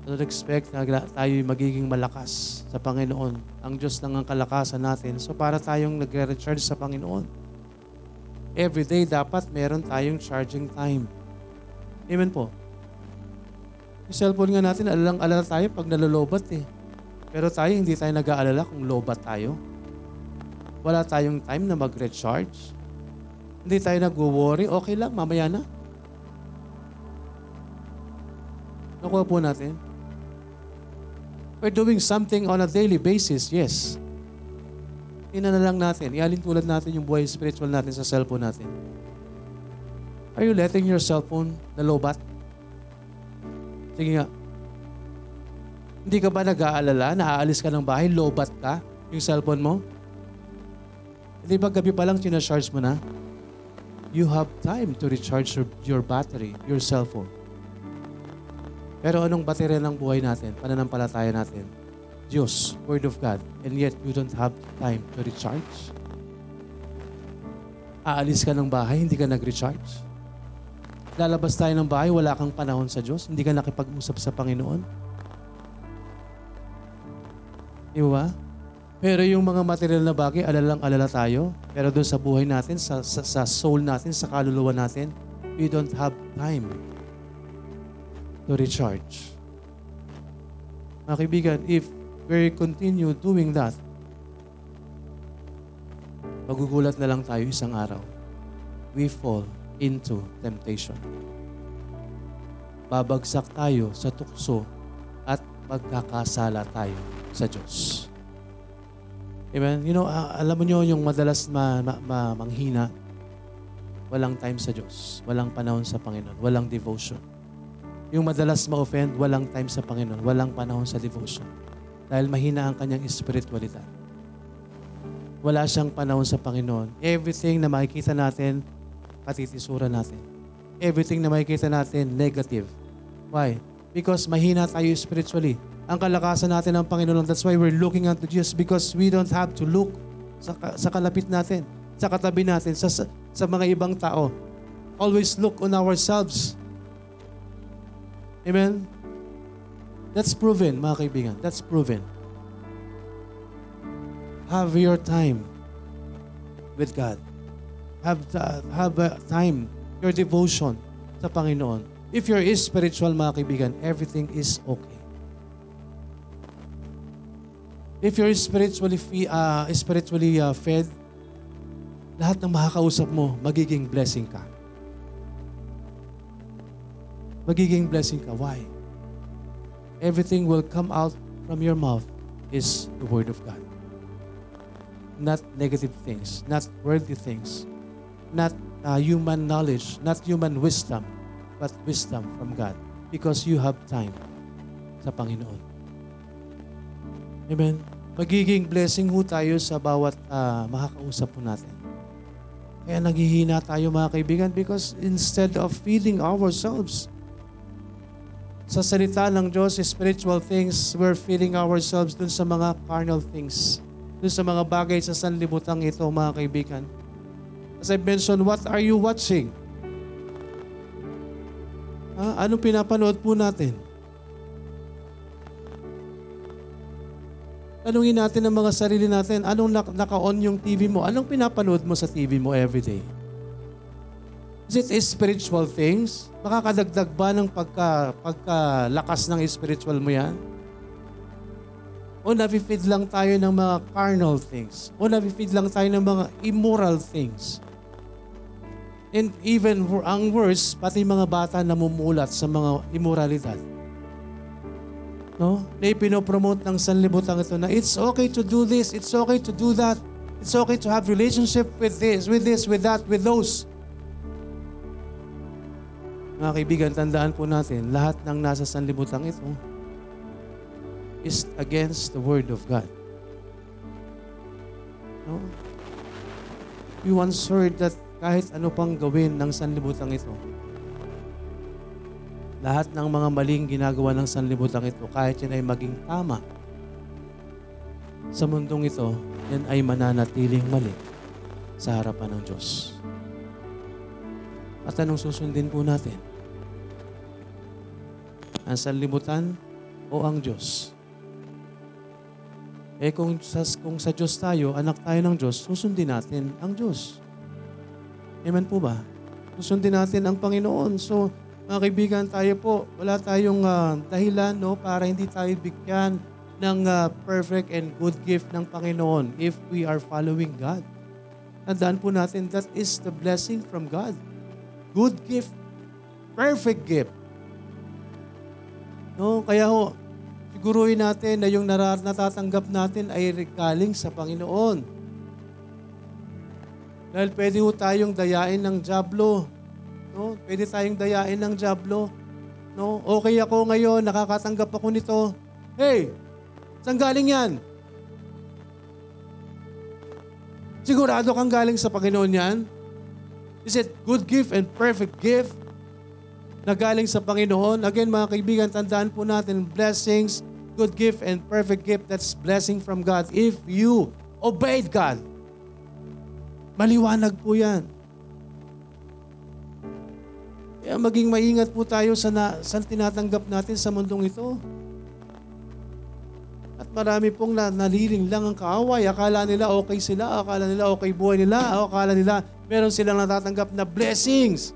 S1: I don't expect na tayo magiging malakas sa Panginoon. Ang Diyos lang ang kalakasan natin. So para tayong nagre-recharge sa Panginoon. Every day dapat meron tayong charging time. Amen po. Yung cellphone nga natin, alalang alala tayo pag nalolobat eh. Pero tayo, hindi tayo nag-aalala kung lobat tayo. Wala tayong time na mag-recharge. Hindi tayo nag-worry. Okay lang, mamaya na. Nakuha po natin. We're doing something on a daily basis, yes. Ina na lang natin. Ialin tulad natin yung buhay spiritual natin sa cellphone natin. Are you letting your cellphone na lobat? Sige nga. Hindi ka ba nag-aalala, naaalis ka ng bahay, lobat ka, yung cellphone mo? Hindi ba gabi pa lang sinacharge mo na? You have time to recharge your, your battery, your cellphone. Pero anong baterya ng buhay natin, pananampalataya natin? Diyos, Word of God, and yet you don't have time to recharge? Aalis ka ng bahay, hindi ka nag-recharge? Lalabas tayo ng bahay, wala kang panahon sa Diyos, hindi ka nakipag-usap sa Panginoon? Di ba? Pero yung mga material na bagay, alalang alala tayo. Pero doon sa buhay natin, sa, sa, sa soul natin, sa kaluluwa natin, we don't have time to recharge. Mga kaibigan, if we continue doing that, magugulat na lang tayo isang araw. We fall into temptation. Babagsak tayo sa tukso magkakasala tayo sa Diyos. Amen? You know, uh, alam mo nyo yung madalas ma, ma, ma, manghina, walang time sa Diyos, walang panahon sa Panginoon, walang devotion. Yung madalas ma-offend, walang time sa Panginoon, walang panahon sa devotion. Dahil mahina ang kanyang espiritualidad. Wala siyang panahon sa Panginoon. Everything na makikita natin, katitisura natin. Everything na makikita natin, negative. Why? Because mahina tayo spiritually. Ang kalakasan natin ng Panginoon. That's why we're looking unto Jesus because we don't have to look sa, sa kalapit natin, sa katabi natin, sa, sa, mga ibang tao. Always look on ourselves Amen? That's proven, mga kaibigan. That's proven. Have your time with God. Have, uh, have uh, time, your devotion sa Panginoon. If you're spiritual, mga kaibigan, everything is okay. If you're spiritually, uh, spiritually uh, fed, lahat ng makakausap mo, magiging blessing ka magiging blessing ka. Why? Everything will come out from your mouth is the Word of God. Not negative things, not worldly things, not uh, human knowledge, not human wisdom, but wisdom from God. Because you have time sa Panginoon. Amen? Magiging blessing ho tayo sa bawat uh, makakausap po natin. Kaya naghihina tayo mga kaibigan because instead of feeding ourselves, sa salita ng Diyos, spiritual things, we're feeling ourselves dun sa mga carnal things. Dun sa mga bagay sa sanlibutan ito, mga kaibigan. As I mentioned, what are you watching? Ha? Anong pinapanood po natin? Tanungin natin ang mga sarili natin, anong naka-on yung TV mo? Anong pinapanood mo sa TV mo everyday? Is it spiritual things? Makakadagdag ba ng pagka, pagkalakas ng spiritual mo yan? O nafe-feed lang tayo ng mga carnal things? O nafe-feed lang tayo ng mga immoral things? And even ang worse, pati mga bata namumulat sa mga immoralidad. No? Na ipinopromote ng sanlibutan ito na it's okay to do this, it's okay to do that, it's okay to have relationship with this, with this, with that, with those. Mga kaibigan, tandaan po natin, lahat ng nasa sanlibutan ito is against the Word of God. No? We once heard that kahit ano pang gawin ng sanlibutan ito, lahat ng mga maling ginagawa ng sanlibutan ito, kahit yan ay maging tama, sa mundong ito, yan ay mananatiling mali sa harapan ng Diyos. At anong susundin po natin? Ang sanlibutan o ang Diyos? Eh kung sa, kung sa Diyos tayo, anak tayo ng Diyos, susundin natin ang Diyos. Amen po ba? Susundin natin ang Panginoon. So, mga kaibigan, tayo po, wala tayong ah, dahilan no, para hindi tayo bigyan ng ah, perfect and good gift ng Panginoon if we are following God. Tandaan po natin, that is the blessing from God. Good gift. Perfect gift. No, kaya ho, siguruhin natin na yung natatanggap natin ay galing sa Panginoon. Dahil pwede ho tayong dayain ng Diablo. No? Pwede tayong dayain ng Diablo. No? Okay ako ngayon, nakakatanggap ako nito. Hey, saan galing yan? Sigurado kang galing sa Panginoon yan? Is it good gift and perfect gift na galing sa Panginoon? Again, mga kaibigan, tandaan po natin, blessings, good gift, and perfect gift, that's blessing from God. If you obeyed God, maliwanag po yan. Kaya maging maingat po tayo sa, na, sa tinatanggap natin sa mundong ito. At marami pong na, naliling lang ang kaaway. Akala nila okay sila, akala nila okay buhay nila, akala nila meron silang natatanggap na blessings.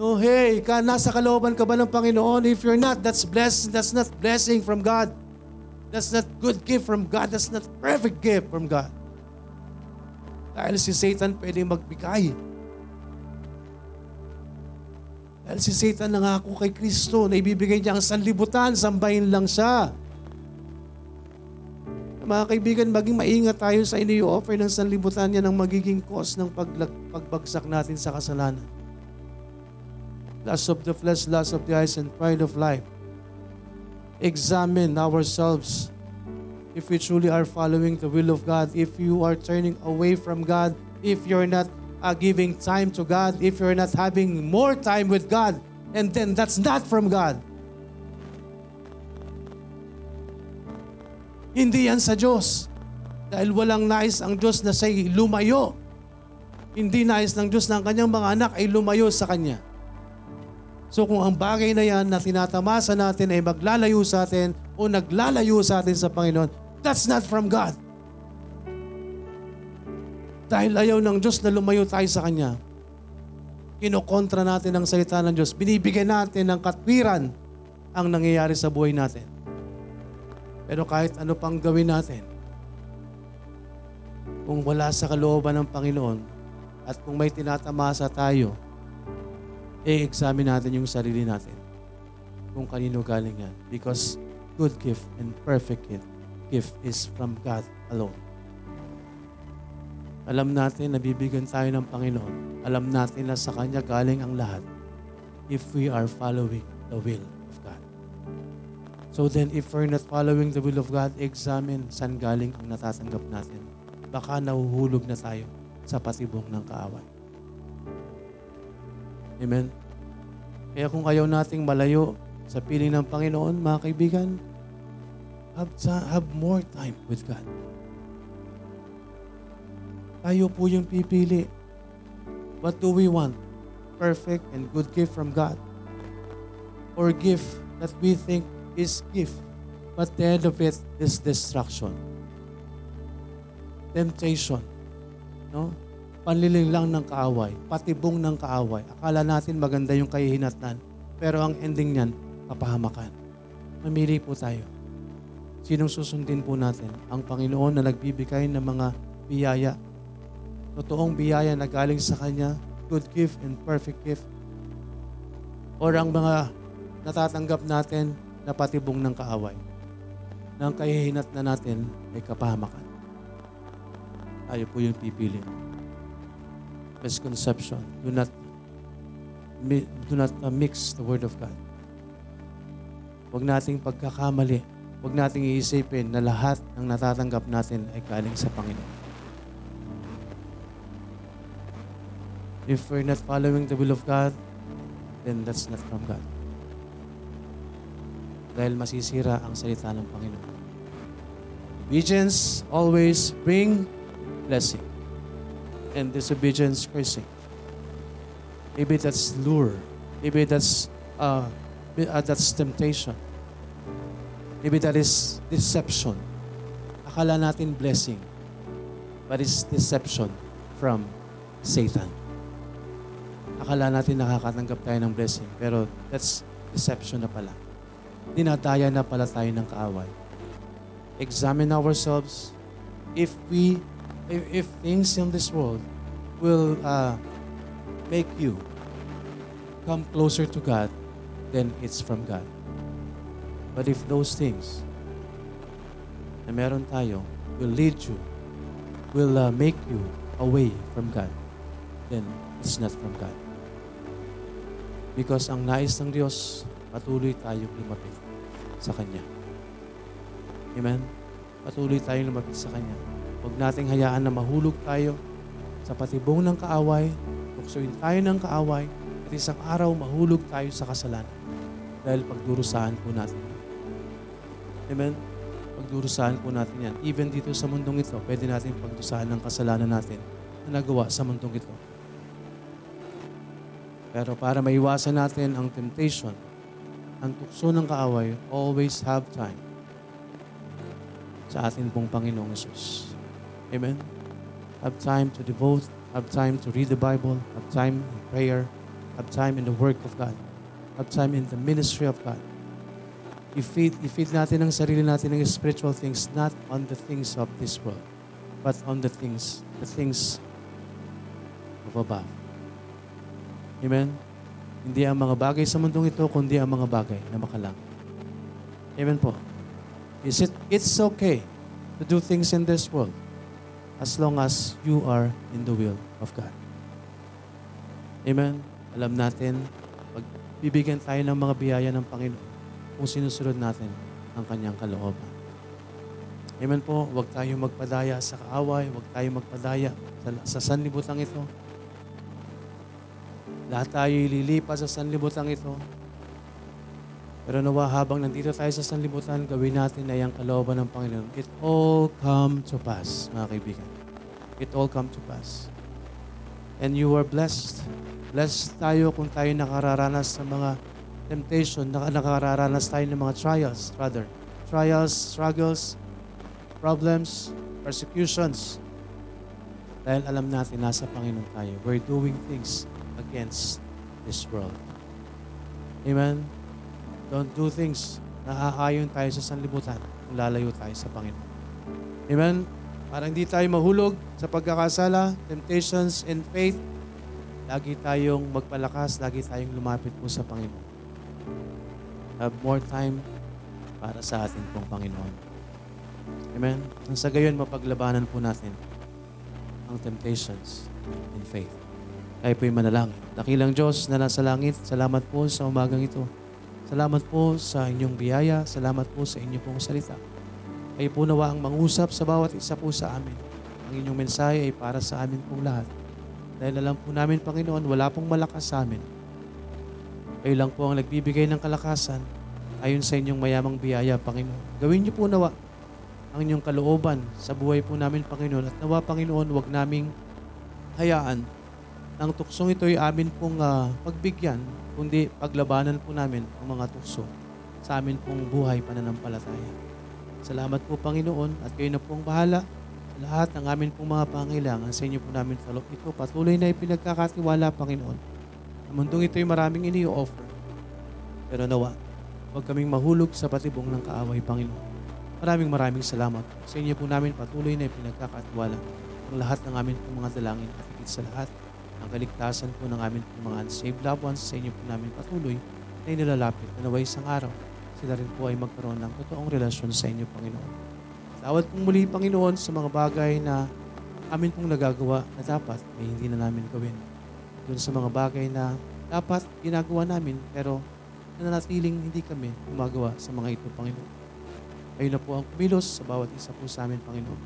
S1: No, hey, ka, nasa kalooban ka ba ng Panginoon? If you're not, that's blessing. That's not blessing from God. That's not good gift from God. That's not perfect gift from God. Dahil si Satan pwedeng magbigay. Dahil si Satan nangako kay Kristo na ibibigay niya ang sanlibutan, sambahin lang siya. Mga kaibigan, maging maingat tayo sa ini-offer ng sanlibutan yan ang magiging cause ng paglag- pagbagsak natin sa kasalanan. Lust of the flesh, lust of the eyes, and pride of life. Examine ourselves if we truly are following the will of God, if you are turning away from God, if you're not uh, giving time to God, if you're not having more time with God, and then that's not from God. Hindi yan sa Diyos. Dahil walang nais ang Diyos na siya'y lumayo. Hindi nais ng Diyos na ang kanyang mga anak ay lumayo sa Kanya. So kung ang bagay na yan na tinatamasa natin ay maglalayo sa atin o naglalayo sa atin sa Panginoon, that's not from God. Dahil ayaw ng Diyos na lumayo tayo sa Kanya, kinokontra natin ang salita ng Diyos. Binibigyan natin ng katwiran ang nangyayari sa buhay natin. Pero kahit ano pang gawin natin, kung wala sa kalooban ng Panginoon at kung may tinatamasa tayo, i-examine natin yung sarili natin kung kanino galing yan. Because good gift and perfect gift, gift is from God alone. Alam natin na bibigyan tayo ng Panginoon. Alam natin na sa Kanya galing ang lahat if we are following the will of God. So then, if we're not following the will of God, examine saan galing ang natatanggap natin. Baka nahuhulog na tayo sa patibong ng kaaway. Amen? Kaya kung ayaw nating malayo sa piling ng Panginoon, mga kaibigan, have, have more time with God. Tayo po yung pipili. What do we want? Perfect and good gift from God. Or gift that we think is gift, but the end of it is destruction. Temptation. No? Panliling lang ng kaaway, patibong ng kaaway. Akala natin maganda yung kahihinatnan, pero ang ending niyan, kapahamakan. Mamili po tayo. Sinong susundin po natin? Ang Panginoon na nagbibigay ng mga biyaya. totoong biyaya na galing sa Kanya, good gift and perfect gift, or ang mga natatanggap natin na patibong ng kaaway, na ang kahihinat na natin ay kapahamakan. Tayo po yung pipili. Misconception. Do not do not uh, mix the Word of God. Huwag nating pagkakamali. Huwag nating iisipin na lahat ng natatanggap natin ay galing sa Panginoon. If we're not following the will of God, then that's not from God. Dahil masisira ang salita ng Panginoon. Obedience always bring blessing. And disobedience cursing. Maybe that's lure. Maybe that's uh, uh, that's temptation. Maybe that is deception. Akala natin blessing, but it's deception from Satan. Akala natin nakakatanggap tayo ng blessing, pero that's deception na pala. Dinadaya na pala tayo ng kaaway. Examine ourselves if we if, if things in this world will uh, make you come closer to God, then it's from God. But if those things na meron tayo will lead you, will uh, make you away from God, then it's not from God. Because ang nais ng Diyos, patuloy tayong lumapit sa Kanya. Amen? Patuloy tayong lumapit sa Kanya. Huwag nating hayaan na mahulog tayo sa patibong ng kaaway, tuksoin tayo ng kaaway, at isang araw mahulog tayo sa kasalanan dahil pagdurusahan po natin. Amen? Pagdurusahan po natin yan. Even dito sa mundong ito, pwede natin pagdusahan ng kasalanan natin na nagawa sa mundong ito. Pero para maiwasan natin ang temptation, ang tukso ng kaaway, always have time sa atin pong Panginoong Yesus. Amen? Have time to devote, have time to read the Bible, have time in prayer, have time in the work of God, have time in the ministry of God. I-feed, i-feed natin ang sarili natin ng spiritual things, not on the things of this world, but on the things, the things of above. Amen? Hindi ang mga bagay sa mundong ito, kundi ang mga bagay na makalang. Amen po. Is it, it's okay to do things in this world as long as you are in the will of God. Amen? Alam natin, pag bibigyan tayo ng mga biyaya ng Panginoon, kung sinusunod natin ang kanyang kalooban. Amen po, huwag tayong magpadaya sa kaaway, huwag tayong magpadaya sa, sa sanlibutan ito. Lahat tayo ililipas sa sanlibutan ito. Pero nawa habang nandito tayo sa sanlibutan, gawin natin na yung kalooban ng Panginoon. It all come to pass, mga kaibigan. It all come to pass. And you are blessed. Blessed tayo kung tayo nakararanas sa mga temptation, naka- nakararanas tayo ng mga trials, rather. Trials, struggles, problems, persecutions. Dahil alam natin, nasa Panginoon tayo. We're doing things against this world. Amen? Don't do things na aayon tayo sa sanlibutan kung lalayo tayo sa Panginoon. Amen? Para hindi tayo mahulog sa pagkakasala, temptations, and faith, lagi tayong magpalakas, lagi tayong lumapit po sa Panginoon. Have more time para sa atin pong Panginoon. Amen? Nang sa gayon, mapaglabanan po natin ang temptations in faith. Tayo po'y manalangin. Dakilang Diyos na nasa langit, salamat po sa umagang ito. Salamat po sa inyong biyaya. Salamat po sa inyong pong salita. Kayo po nawa ang mangusap sa bawat isa po sa amin. Ang inyong mensahe ay para sa amin pong lahat. Dahil alam po namin, Panginoon, wala pong malakas sa amin. Kayo lang po ang nagbibigay ng kalakasan ayon sa inyong mayamang biyaya, Panginoon. Gawin niyo po nawa ang inyong kalooban sa buhay po namin, Panginoon. At nawa, Panginoon, wag naming hayaan ang tuksong ito ay amin pong ah, pagbigyan, kundi paglabanan po namin ang mga tukso sa amin pong buhay pananampalataya. Salamat po, Panginoon, at kayo na pong bahala lahat ng amin pong mga pangailangan sa inyo po namin talok ito. Patuloy na ipinagkakatiwala, Panginoon. Ang mundong ito ay maraming ini-offer. Pero nawa, huwag kaming mahulog sa patibong ng kaaway, Panginoon. Maraming maraming salamat. Sa inyo po namin patuloy na ipinagkakatiwala. ang lahat ng aming pong mga dalangin at higit sa lahat, ang kaligtasan po ng aming pong mga unsaved loved ones sa inyo po namin patuloy na inilalapit na naway isang araw. Sila rin po ay magkaroon ng totoong relasyon sa inyo, Panginoon. Tawad pong muli, Panginoon, sa mga bagay na amin pong nagagawa na dapat ay hindi na namin gawin. Doon sa mga bagay na dapat ginagawa namin pero nananatiling hindi kami gumagawa sa mga ito, Panginoon. Kayo na po ang kumilos sa bawat isa po sa amin, Panginoon.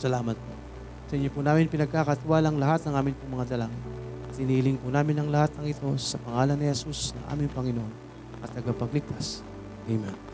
S1: Salamat po. Sa inyo po namin pinagkakatiwalang lahat ng aming pong mga dalangin. At iniling po namin ang lahat ng ito sa pangalan ni Jesus na aming Panginoon at tagapagligtas. Amen.